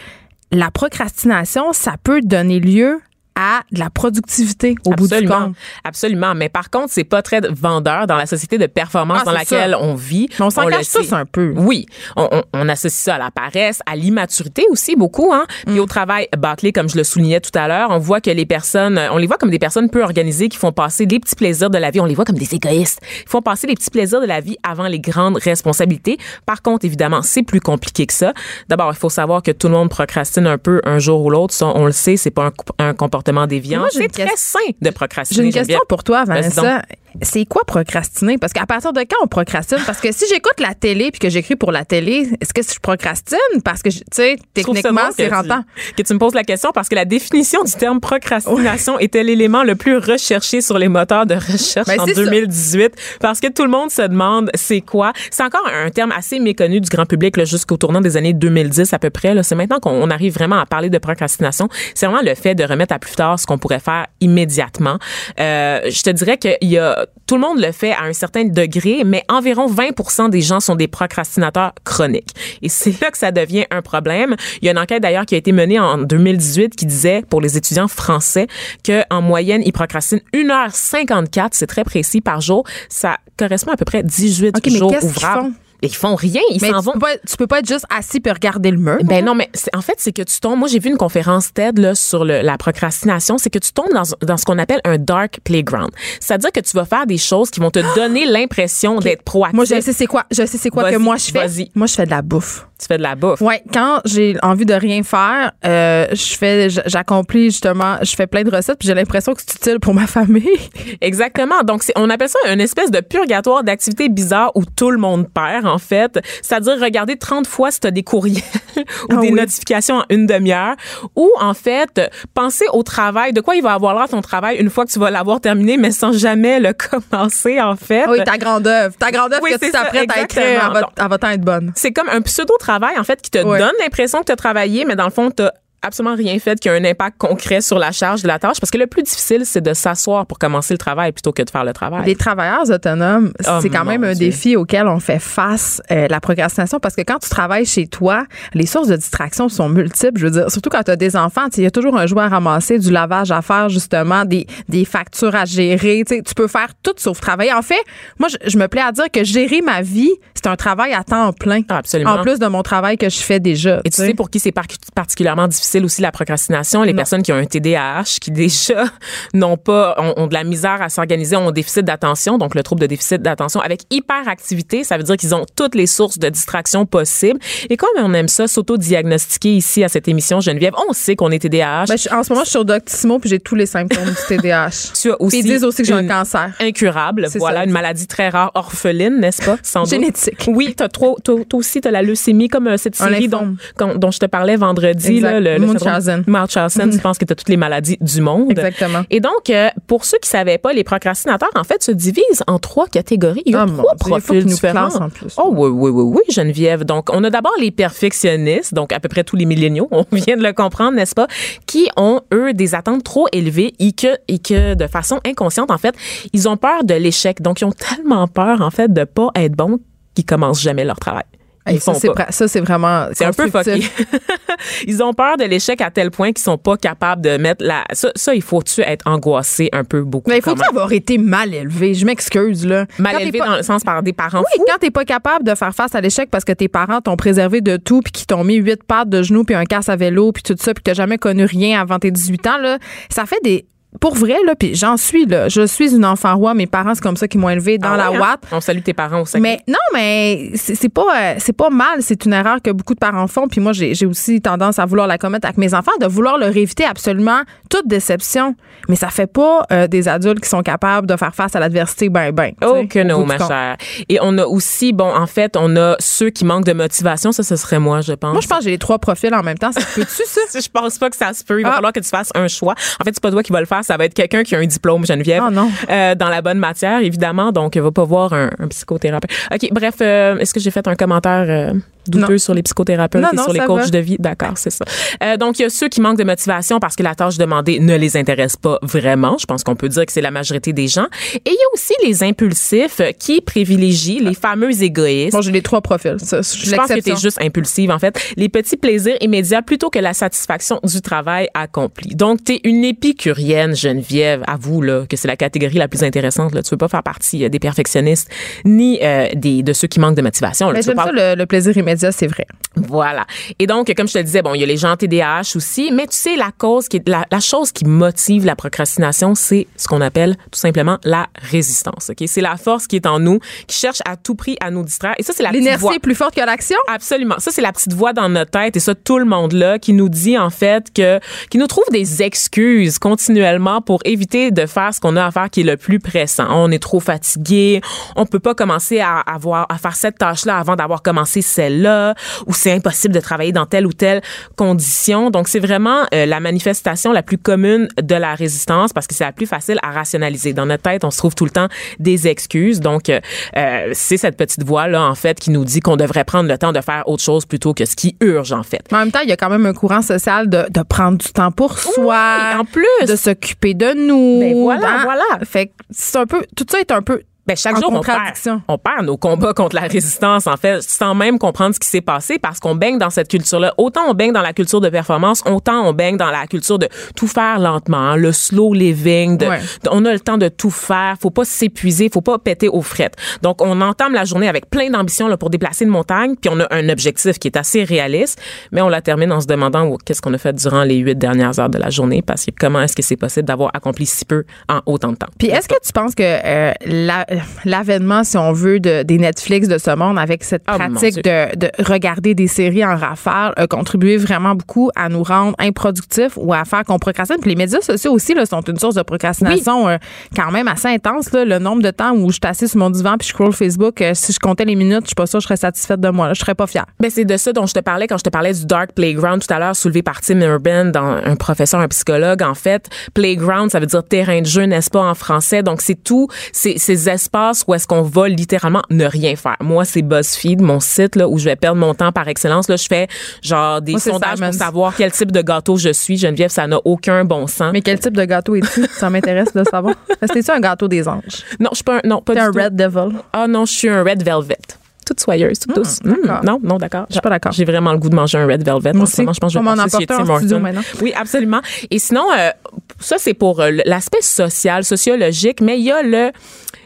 la procrastination, ça peut donner lieu à de la productivité au bout du compte. Absolument. Mais par contre, c'est pas très vendeur dans la société de performance Ah, dans laquelle ça. on vit. Mais on s'en cache tous un peu. Oui. On, on- on associe ça à la paresse, à l'immaturité aussi beaucoup. Hein? Mm. Puis au travail bâclé, comme je le soulignais tout à l'heure, on voit que les personnes, on les voit comme des personnes peu organisées qui font passer les petits plaisirs de la vie. On les voit comme des égoïstes. Ils font passer les petits plaisirs de la vie avant les grandes responsabilités. Par contre, évidemment, c'est plus compliqué que ça. D'abord, il faut savoir que tout le monde procrastine un peu un jour ou l'autre. On le sait, c'est pas un, un comportement déviant. Moi, j'ai C'est très sain de procrastiner. J'ai une question pour toi, Vanessa. C'est quoi procrastiner? Parce qu'à partir de quand on procrastine? Parce que si j'écoute la télé puis que j'écris pour la télé, est-ce que je procrastine? Parce que, tu sais, techniquement, c'est rentant. Que tu me poses la question parce que la définition du terme procrastination était l'élément le plus recherché sur les moteurs de recherche Ben, en c'est ça. 2018 parce que tout le monde se demande c'est quoi? C'est encore un terme assez méconnu du grand public jusqu'au tournant des années 2010 à peu près. C'est maintenant qu'on on arrive vraiment à parler de procrastination. C'est vraiment le fait de remettre à plus tard ce qu'on pourrait faire immédiatement. Euh, je te dirais que il y a tout le monde le fait à un certain degré, mais environ 20% des gens sont des procrastinateurs chroniques. Et c'est là que ça devient un problème. Il y a une enquête d'ailleurs qui a été menée en 2018 qui disait pour les étudiants français que en moyenne ils procrastinent 1h54, c'est très précis par jour. Ça correspond à peu près 18 OK, mais jours ouvrables. Ils font rien, ils s'en tu vont. peux, pas, tu peux pas être juste assis puis regarder le mur. Ben non, mais en fait, c'est que tu tombes. Moi, j'ai vu une conférence TED là, sur le- la procrastination. C'est que tu tombes dans, dans ce qu'on appelle un dark playground. C'est-à-dire que tu vas faire des choses qui vont te donner (gasps) l'impression d'être proactif. Moi, je sais c'est quoi. Je sais c'est quoi que moi je fais. Moi, je fais de la bouffe. Tu fais de la bouffe. Ouais, quand j'ai envie de rien faire, euh, je fais, j'accomplis justement, je fais plein de recettes, puis j'ai l'impression que c'est utile pour ma (laughs) famille. Exactement. Donc, on appelle ça une espèce de purgatoire d'activités bizarres où tout le monde perd, en fait. C'est-à-dire regarder 30 fois si tu as des courriels (laughs) ou Ah des oui. notifications en une demi-heure. Ou, en fait, penser au travail, de quoi il va avoir l'air ton travail une fois que tu vas l'avoir terminé, mais sans jamais le (laughs) commencer, en fait. Ah oui, ta grande œuvre, ta grande œuvre Oui, que tu t'apprêtes à écrire, elle va, elle va être bonne. c'est comme un pseudo-travail, en fait, qui te Ouais. donne l'impression que tu as travaillé, mais dans le fond, tu absolument rien fait qui a un impact concret sur la charge de la tâche parce que le plus difficile, c'est de s'asseoir pour commencer le travail plutôt que de faire le travail. Les travailleurs autonomes, Oh, c'est quand mon même un Dieu. défi auquel on fait face, euh, la procrastination, parce que quand tu travailles chez toi, les sources de distraction sont multiples. Je veux dire, surtout quand tu as des enfants, il y a toujours un jouet à ramasser, du lavage à faire, justement, des, des factures à gérer. Tu peux faire tout sauf travailler. En fait, moi, je, je me plais à dire que gérer ma vie, c'est un travail à temps plein. Ah, absolument. En plus de mon travail que je fais déjà. Et tu sais pour qui c'est par- particulièrement difficile aussi la procrastination, les personnes qui ont un TDAH, qui (laughs) déjà n'ont pas ont, ont de la misère à s'organiser, ont un déficit d'attention, donc le trouble de déficit d'attention avec hyperactivité, ça veut dire qu'ils ont toutes les sources de distraction possibles. Et comme on aime ça s'auto-diagnostiquer ici à cette émission Geneviève, on sait qu'on est TDAH. Ben, je- en ce moment, je suis sur Doctissimo puis j'ai tous les symptômes du TDAH. (laughs) tu as aussi Puis ils disent aussi que j'ai un cancer. incurable. Voilà, ça. une maladie très rare, orpheline, n'est-ce pas? Sans doute? Génétique. Oui, t'as trop, toi, aussi, t'as la leucémie comme euh, cette série dont, dont je te parlais vendredi. Là, le Munchausen. Munchausen, tu penses que t'as toutes les maladies du monde. Exactement. Et donc, euh, pour ceux qui savaient pas, les procrastinateurs, en fait, se divisent en trois catégories. Il y a Ah, trois profils nous différents. en plus. Oh oui, oui, oui, oui, Geneviève. Donc, on a d'abord les perfectionnistes, donc à peu près tous les milléniaux, (laughs) on vient de le comprendre, n'est-ce pas, qui ont, eux, des attentes trop élevées et que, et que de façon inconsciente, en fait, ils ont peur de l'échec. Donc, ils ont tellement peur, en fait, de pas être bons qu'ils commencent jamais leur travail. Ils ça, c'est pas. pra- ça, c'est vraiment. C'est un peu fucké. (laughs) Ils ont peur de l'échec à tel point qu'ils sont pas capables de mettre la. Ça, ça il faut-tu être angoissé un peu beaucoup. Mais il quand faut même. avoir été mal élevé? Je m'excuse, là. Mal Quand élevé pas- dans le sens par des parents Oui, fous? quand t'es pas capable de faire face à l'échec parce que tes parents t'ont préservé de tout puis qu'ils t'ont mis huit pattes de genoux puis un casse à vélo puis tout ça puis que t'as jamais connu rien avant tes 18 ans, là, ça fait des. Pour vrai, là, puis j'en suis, là. Je suis une enfant roi. Mes parents, c'est comme ça qu'ils m'ont élevé dans Ah la ouais, hein? Watt. On salue tes parents au Mais non, mais c'est pas euh, c'est pas mal. C'est une erreur que beaucoup de parents font. Puis moi, j'ai aussi tendance à vouloir la commettre avec mes enfants, de vouloir leur éviter absolument toute déception. Mais ça fait pas euh, des adultes qui sont capables de faire face à l'adversité ben ben. Oh que non, ma chère. Et on a aussi, bon, en fait, on a ceux qui manquent de motivation. Ça, ce serait moi, je pense. Moi, je pense que j'ai les trois profils en même temps. Ça se peut-tu, ça? (laughs) Je pense pas que ça se peut. Il va Ah. falloir que tu fasses un choix. En fait, c'est pas toi qui vas le faire. Ça va être quelqu'un qui a un diplôme, Geneviève. Oh non. Euh, dans la bonne matière, évidemment. Donc, va pas voir un, un psychothérapeute. OK, bref, euh, est-ce que j'ai fait un commentaire euh, douteux Non. sur les psychothérapeutes Non, et non, sur les coachs va. de vie? D'accord, c'est ça. Euh, donc, il y a ceux qui manquent de motivation parce que la tâche demandée ne les intéresse pas vraiment. Je pense qu'on peut dire que c'est la majorité des gens. Et il y a aussi les impulsifs qui privilégient les fameux égoïstes. Bon, j'ai les trois profils. Ça, je pense que l'exception. tu es juste impulsive, en fait. Les petits plaisirs immédiats plutôt que la satisfaction du travail accompli. Donc, tu es une épicurienne, Geneviève. Avoue, là, que c'est la catégorie la plus intéressante. Là. Tu veux pas faire partie euh, des perfectionnistes ni euh, des, de ceux qui manquent de motivation. Là. Mais Tu veux j'aime pas- ça, le, le plaisir immédiat, c'est vrai. Voilà. Et donc, comme je te disais, bon, il y a les gens TDAH aussi, mais tu sais, la cause qui est, la, la chose qui motive la procrastination, c'est ce qu'on appelle tout simplement la résistance. Ok, c'est la force qui est en nous, qui cherche à tout prix à nous distraire. Et ça, c'est la petite voix. est plus forte que l'action? Absolument. Ça, c'est la petite voix dans notre tête et ça, tout le monde là qui nous dit, en fait, que, qui nous trouve des excuses continuellement pour éviter de faire ce qu'on a à faire qui est le plus pressant. On est trop fatigué. On peut pas commencer à avoir, à faire cette tâche-là avant d'avoir commencé celle-là ou c'est impossible de travailler dans telle ou telle condition. Donc, c'est vraiment euh, la manifestation la plus commune de la résistance parce que c'est la plus facile à rationaliser. Dans notre tête, on se trouve tout le temps des excuses. Donc, euh, euh, c'est cette petite voix-là, en fait, qui nous dit qu'on devrait prendre le temps de faire autre chose plutôt que ce qui urge, en fait. Mais en même temps, il y a quand même un courant social de, de prendre du temps pour soi. en plus. De s'occuper de nous. Ben voilà, Hein? voilà. Fait que c'est un peu. Tout ça est un peu. Ben, chaque En jour, on perd, on perd nos combats contre la résistance, en fait, sans même comprendre ce qui s'est passé parce qu'on baigne dans cette culture-là. Autant on baigne dans la culture de performance, autant on baigne dans la culture de tout faire lentement, hein, le slow living, de, Ouais. de- on a le temps de tout faire, faut pas s'épuiser, faut pas péter aux frettes. Donc, on entame la journée avec plein d'ambition là, pour déplacer une montagne, puis on a un objectif qui est assez réaliste, mais on la termine en se demandant oh, qu'est-ce qu'on a fait durant les huit dernières heures de la journée parce que comment est-ce que c'est possible d'avoir accompli si peu en autant de temps? Puis est-ce que tu penses que euh, la- l'avènement, si on veut, de, des Netflix de ce monde avec cette mon pratique de, de regarder des séries en rafale a contribué vraiment beaucoup à nous rendre improductifs ou à faire qu'on procrastine? Puis les médias sociaux aussi là, sont une source de procrastination euh, quand même assez intense. Là, le nombre de temps où je assise sur mon divan puis je scroll Facebook, euh, si je comptais les minutes, je suis pas sûre que je serais satisfaite de moi. Là, je serais pas fière. Ben, c'est de ça dont je te parlais quand je te parlais du Dark Playground tout à l'heure, soulevé par Tim Urban, dans un professeur, un psychologue. En fait, Playground, ça veut dire terrain de jeu, n'est-ce pas, en français? Donc, c'est tout, c'est ces espace où est-ce qu'on va littéralement ne rien faire. Moi, c'est BuzzFeed, mon site là où je vais perdre mon temps par excellence. Là, je fais genre des Moi, sondages pour savoir quel type de gâteau je suis. Geneviève, ça n'a aucun bon sens. Mais quel type de gâteau es-tu? (laughs) Ça m'intéresse de savoir. Est-ce que t'es-tu un gâteau des anges? non, je suis pas un, non, pas du un tout. Red Devil? Ah non, je suis un red velvet. Toute soyeuse, toute douce. Hmm, d'accord. Mm, non, non, d'accord. Je suis pas d'accord. J'ai vraiment le goût de manger un red velvet. Moi en aussi. ce moment. Je pense que je vais va en chez Tim Hortons. Oui, absolument. Et sinon, euh, ça, c'est pour euh, l'aspect social, sociologique, mais il y a le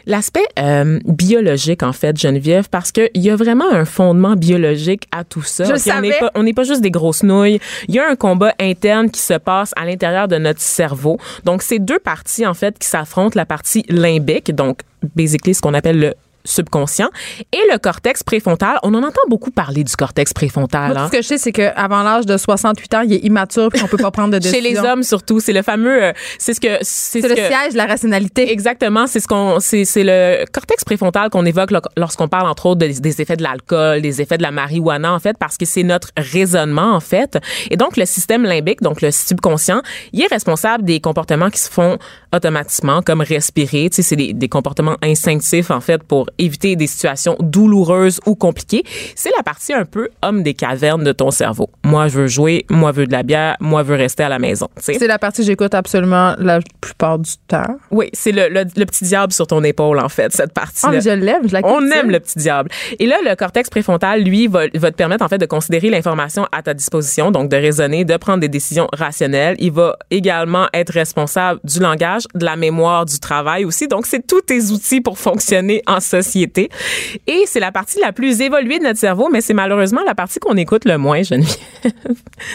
l'aspect euh, biologique, en fait, Geneviève, parce qu'il y a vraiment un fondement biologique à tout ça. Je on n'est pas- on n'est pas juste des grosses nouilles. Il y a un combat interne qui se passe à l'intérieur de notre cerveau. Donc, c'est deux parties, en fait, qui s'affrontent. La partie limbique, donc, basically, ce qu'on appelle le subconscient, et le cortex préfrontal. On en entend beaucoup parler du cortex préfrontal. Moi, hein. ce que je sais, c'est qu'avant l'âge de 68 ans, il est immature puis on peut pas prendre de (laughs) Chez décision. les hommes, surtout. C'est le fameux... euh, c'est ce que... C'est ce le que- siège de la rationalité. Exactement, c'est ce qu'on c'est c'est le cortex préfrontal qu'on évoque lo- lorsqu'on parle entre autres des, des effets de l'alcool, des effets de la marijuana en fait parce que c'est notre raisonnement en fait. Et donc le système limbique, donc le subconscient, il est responsable des comportements qui se font automatiquement comme respirer, tu sais c'est des, des comportements instinctifs en fait pour éviter des situations douloureuses ou compliquées. C'est la partie un peu homme des cavernes de ton cerveau. Moi je veux jouer, moi je veux de la bière, moi je veux rester à la maison. C'est la partie que j'écoute absolument la plupart du temps. Oui, c'est le, le, le petit diable sur ton épaule, en fait, cette partie-là. Ah, mais je l'aime, je la On aime le petit diable. Et là, le cortex préfrontal, lui, va, va te permettre, en fait, de considérer l'information à ta disposition, donc de raisonner, de prendre des décisions rationnelles. Il va également être responsable du langage, de la mémoire, du travail aussi. Donc, c'est tous tes outils pour fonctionner en société. Et c'est la partie la plus évoluée de notre cerveau, mais c'est malheureusement la partie qu'on écoute le moins, Geneviève.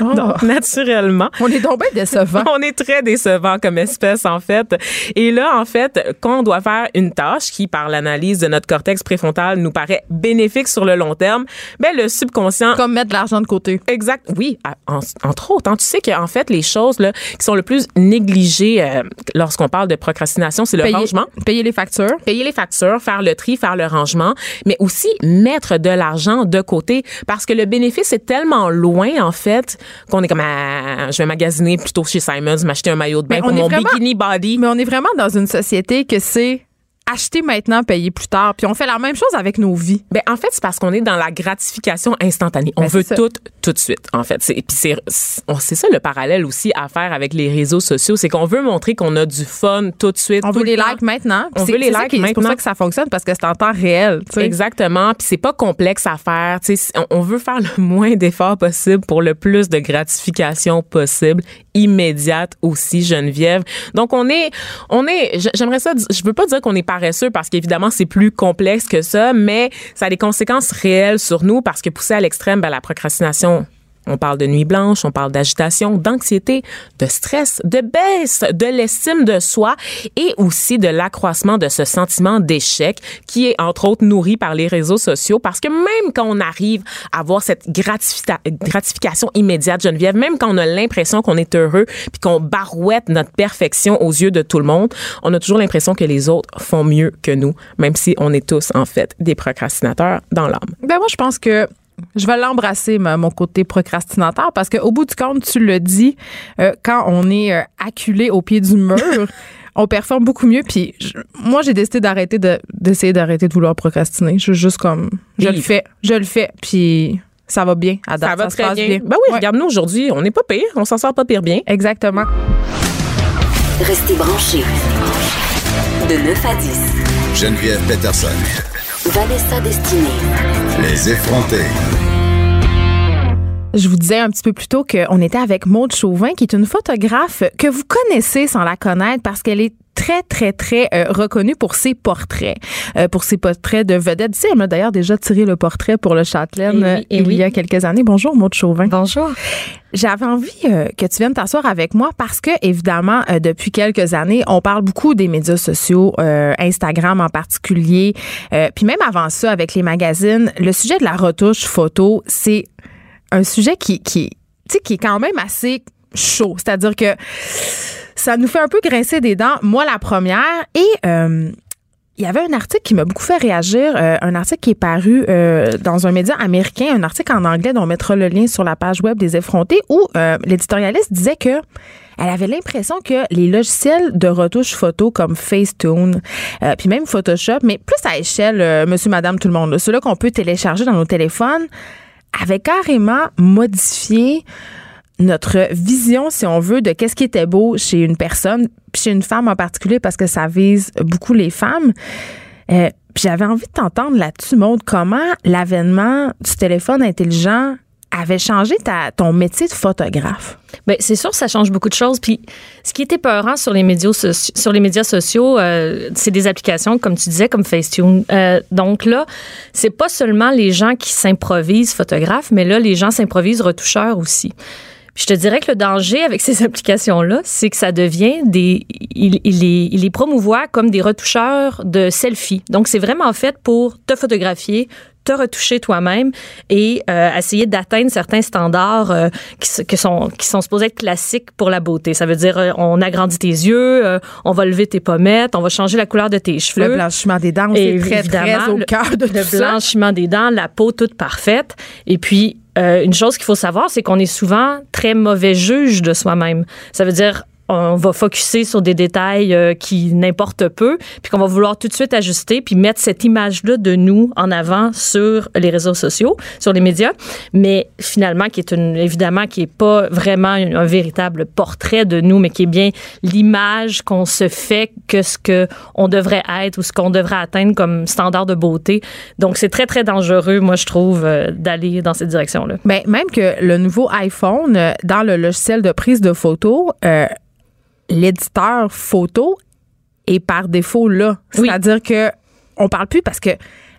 Oh. Donc, naturellement. On est donc bien décevant. (laughs) On est très décevant comme espèce, en fait. Et là, en fait, quand on doit faire une tâche qui, par l'analyse de notre cortex préfrontal, nous paraît bénéfique sur le long terme, ben, le subconscient Comme mettre de l'argent de côté. Exact. Oui, en- entre autres. hein. tu sais qu'en fait, les choses là, qui sont le plus négligées euh, lorsqu'on parle de procrastination, c'est le Payer, rangement. payer les factures. Payer les factures, faire le tri, faire le rangement, mais aussi mettre de l'argent de côté parce que le bénéfice est tellement loin, en fait, qu'on est comme, ah, je vais magasiner plutôt chez Simons, m'acheter un maillot de bain Mais pour mon vraiment- bikini body. Mais on est vraiment dans une société que c'est acheter maintenant, payer plus tard. Puis on fait la même chose avec nos vies. Ben, en fait, c'est parce qu'on est dans la gratification instantanée. On Ben, veut tout, tout de suite, en fait. C'est, puis c'est, c'est ça le parallèle aussi à faire avec les réseaux sociaux. C'est qu'on veut montrer qu'on a du fun tout de suite. On veut le les temps. likes maintenant. On veut les likes qui- C'est pour maintenant. ça que ça fonctionne parce que c'est en temps réel. tu sais. Exactement. Puis c'est pas complexe à faire. On, on veut faire le (laughs) moins d'efforts possible pour le plus de gratification possible, immédiate aussi, Geneviève. Donc on est, on est. J'aimerais ça. Je veux pas dire qu'on est paresseux parce qu'évidemment c'est plus complexe que ça, mais ça a des conséquences réelles sur nous parce que poussé à l'extrême, ben, la procrastination. On parle de nuit blanche, on parle d'agitation, d'anxiété, de stress, de baisse de l'estime de soi et aussi de l'accroissement de ce sentiment d'échec qui est entre autres nourri par les réseaux sociaux parce que même quand on arrive à avoir cette gratifica- gratification immédiate, Geneviève, même quand on a l'impression qu'on est heureux puis qu'on barouette notre perfection aux yeux de tout le monde, on a toujours l'impression que les autres font mieux que nous, même si on est tous en fait des procrastinateurs dans l'âme. Ben moi, je pense que je vais l'embrasser, mon côté procrastinateur, parce qu'au bout du compte, tu le dis, euh, quand on est euh, acculé au pied du mur, (laughs) on performe beaucoup mieux. Puis je- moi, j'ai décidé d'arrêter de d'essayer d'arrêter de vouloir procrastiner. Je suis juste comme, je le fais, je le fais, puis ça va bien. À date, Ça va se très passe bien. Ben oui, Ouais, regarde-nous aujourd'hui, on n'est pas pire, on s'en sort pas pire bien. Exactement. Restez branchés. De 9 à 10. Geneviève Peterson. Vanessa Destinée. Les effrontés. Je vous disais un petit peu plus tôt qu'on était avec Maude Chauvin, qui est une photographe que vous connaissez sans la connaître parce qu'elle est très, très, très euh, reconnue pour ses portraits, euh, pour ses portraits de vedettes. Tu sais, elle m'a d'ailleurs déjà tiré le portrait pour le Châtelaine Eh oui, eh il oui. y a quelques années. Bonjour, Maude Chauvin. Bonjour. J'avais envie euh, que tu viennes t'asseoir avec moi parce que, évidemment, euh, depuis quelques années, on parle beaucoup des médias sociaux, euh, Instagram en particulier, euh, puis même avant ça, avec les magazines, le sujet de la retouche photo, c'est un sujet qui, qui, qui est quand même assez chaud. C'est-à-dire que ça nous fait un peu grincer des dents, moi la première, et... euh, il y avait un article qui m'a beaucoup fait réagir, euh, un article qui est paru euh, dans un média américain, un article en anglais dont on mettra le lien sur la page web des effrontés, où euh, l'éditorialiste disait que elle avait l'impression que les logiciels de retouche photo comme Facetune, euh, puis même Photoshop, mais plus à échelle, euh, monsieur, madame, tout le monde, là, ceux-là qu'on peut télécharger dans nos téléphones, avaient carrément modifié notre vision, si on veut, de qu'est-ce qui était beau chez une personne, chez une femme en particulier, parce que ça vise beaucoup les femmes. Euh, j'avais envie de t'entendre là-dessus, Maude, comment l'avènement du téléphone intelligent avait changé ta, ton métier de photographe? Ben, c'est sûr, ça change beaucoup de choses. Puis, ce qui était peurant sur les médias, sur les médias sociaux, euh, c'est des applications, comme tu disais, comme Facetune. Euh, donc là, c'est pas seulement les gens qui s'improvisent photographes, mais là, les gens s'improvisent retoucheurs aussi. Puis je te dirais que le danger avec ces (laughs) applications-là, c'est que ça devient des. Il, il, il les promouvoit comme des retoucheurs de selfies. Donc, c'est vraiment fait pour te photographier, te retoucher toi-même et euh, essayer d'atteindre certains standards euh, qui, sont qui sont supposés être classiques pour la beauté. Ça veut dire euh, on agrandit tes yeux, on va lever tes pommettes, on va changer la couleur de tes cheveux. Le blanchiment des dents, c'est très, évidemment, très au le- cœur de le ça. blanchiment des dents, la peau toute parfaite. Et puis, euh, une chose qu'il faut savoir, c'est qu'on est souvent très mauvais juge de soi-même. Ça veut dire on va focuser sur des détails euh, qui n'importent peu, puis qu'on va vouloir tout de suite ajuster, puis mettre cette image-là de nous en avant sur les réseaux sociaux, sur les médias, mais finalement qui est une, évidemment qui est pas vraiment un, véritable portrait de nous, mais qui est bien l'image qu'on se fait que ce que on devrait être ou ce qu'on devrait atteindre comme standard de beauté. Donc c'est très très dangereux, moi je trouve, euh, d'aller dans cette direction-là. Ben, même que le nouveau iPhone, euh, dans le logiciel de prise de photo, euh, l'éditeur photo est par défaut là. Oui. C'est-à-dire que on parle plus parce que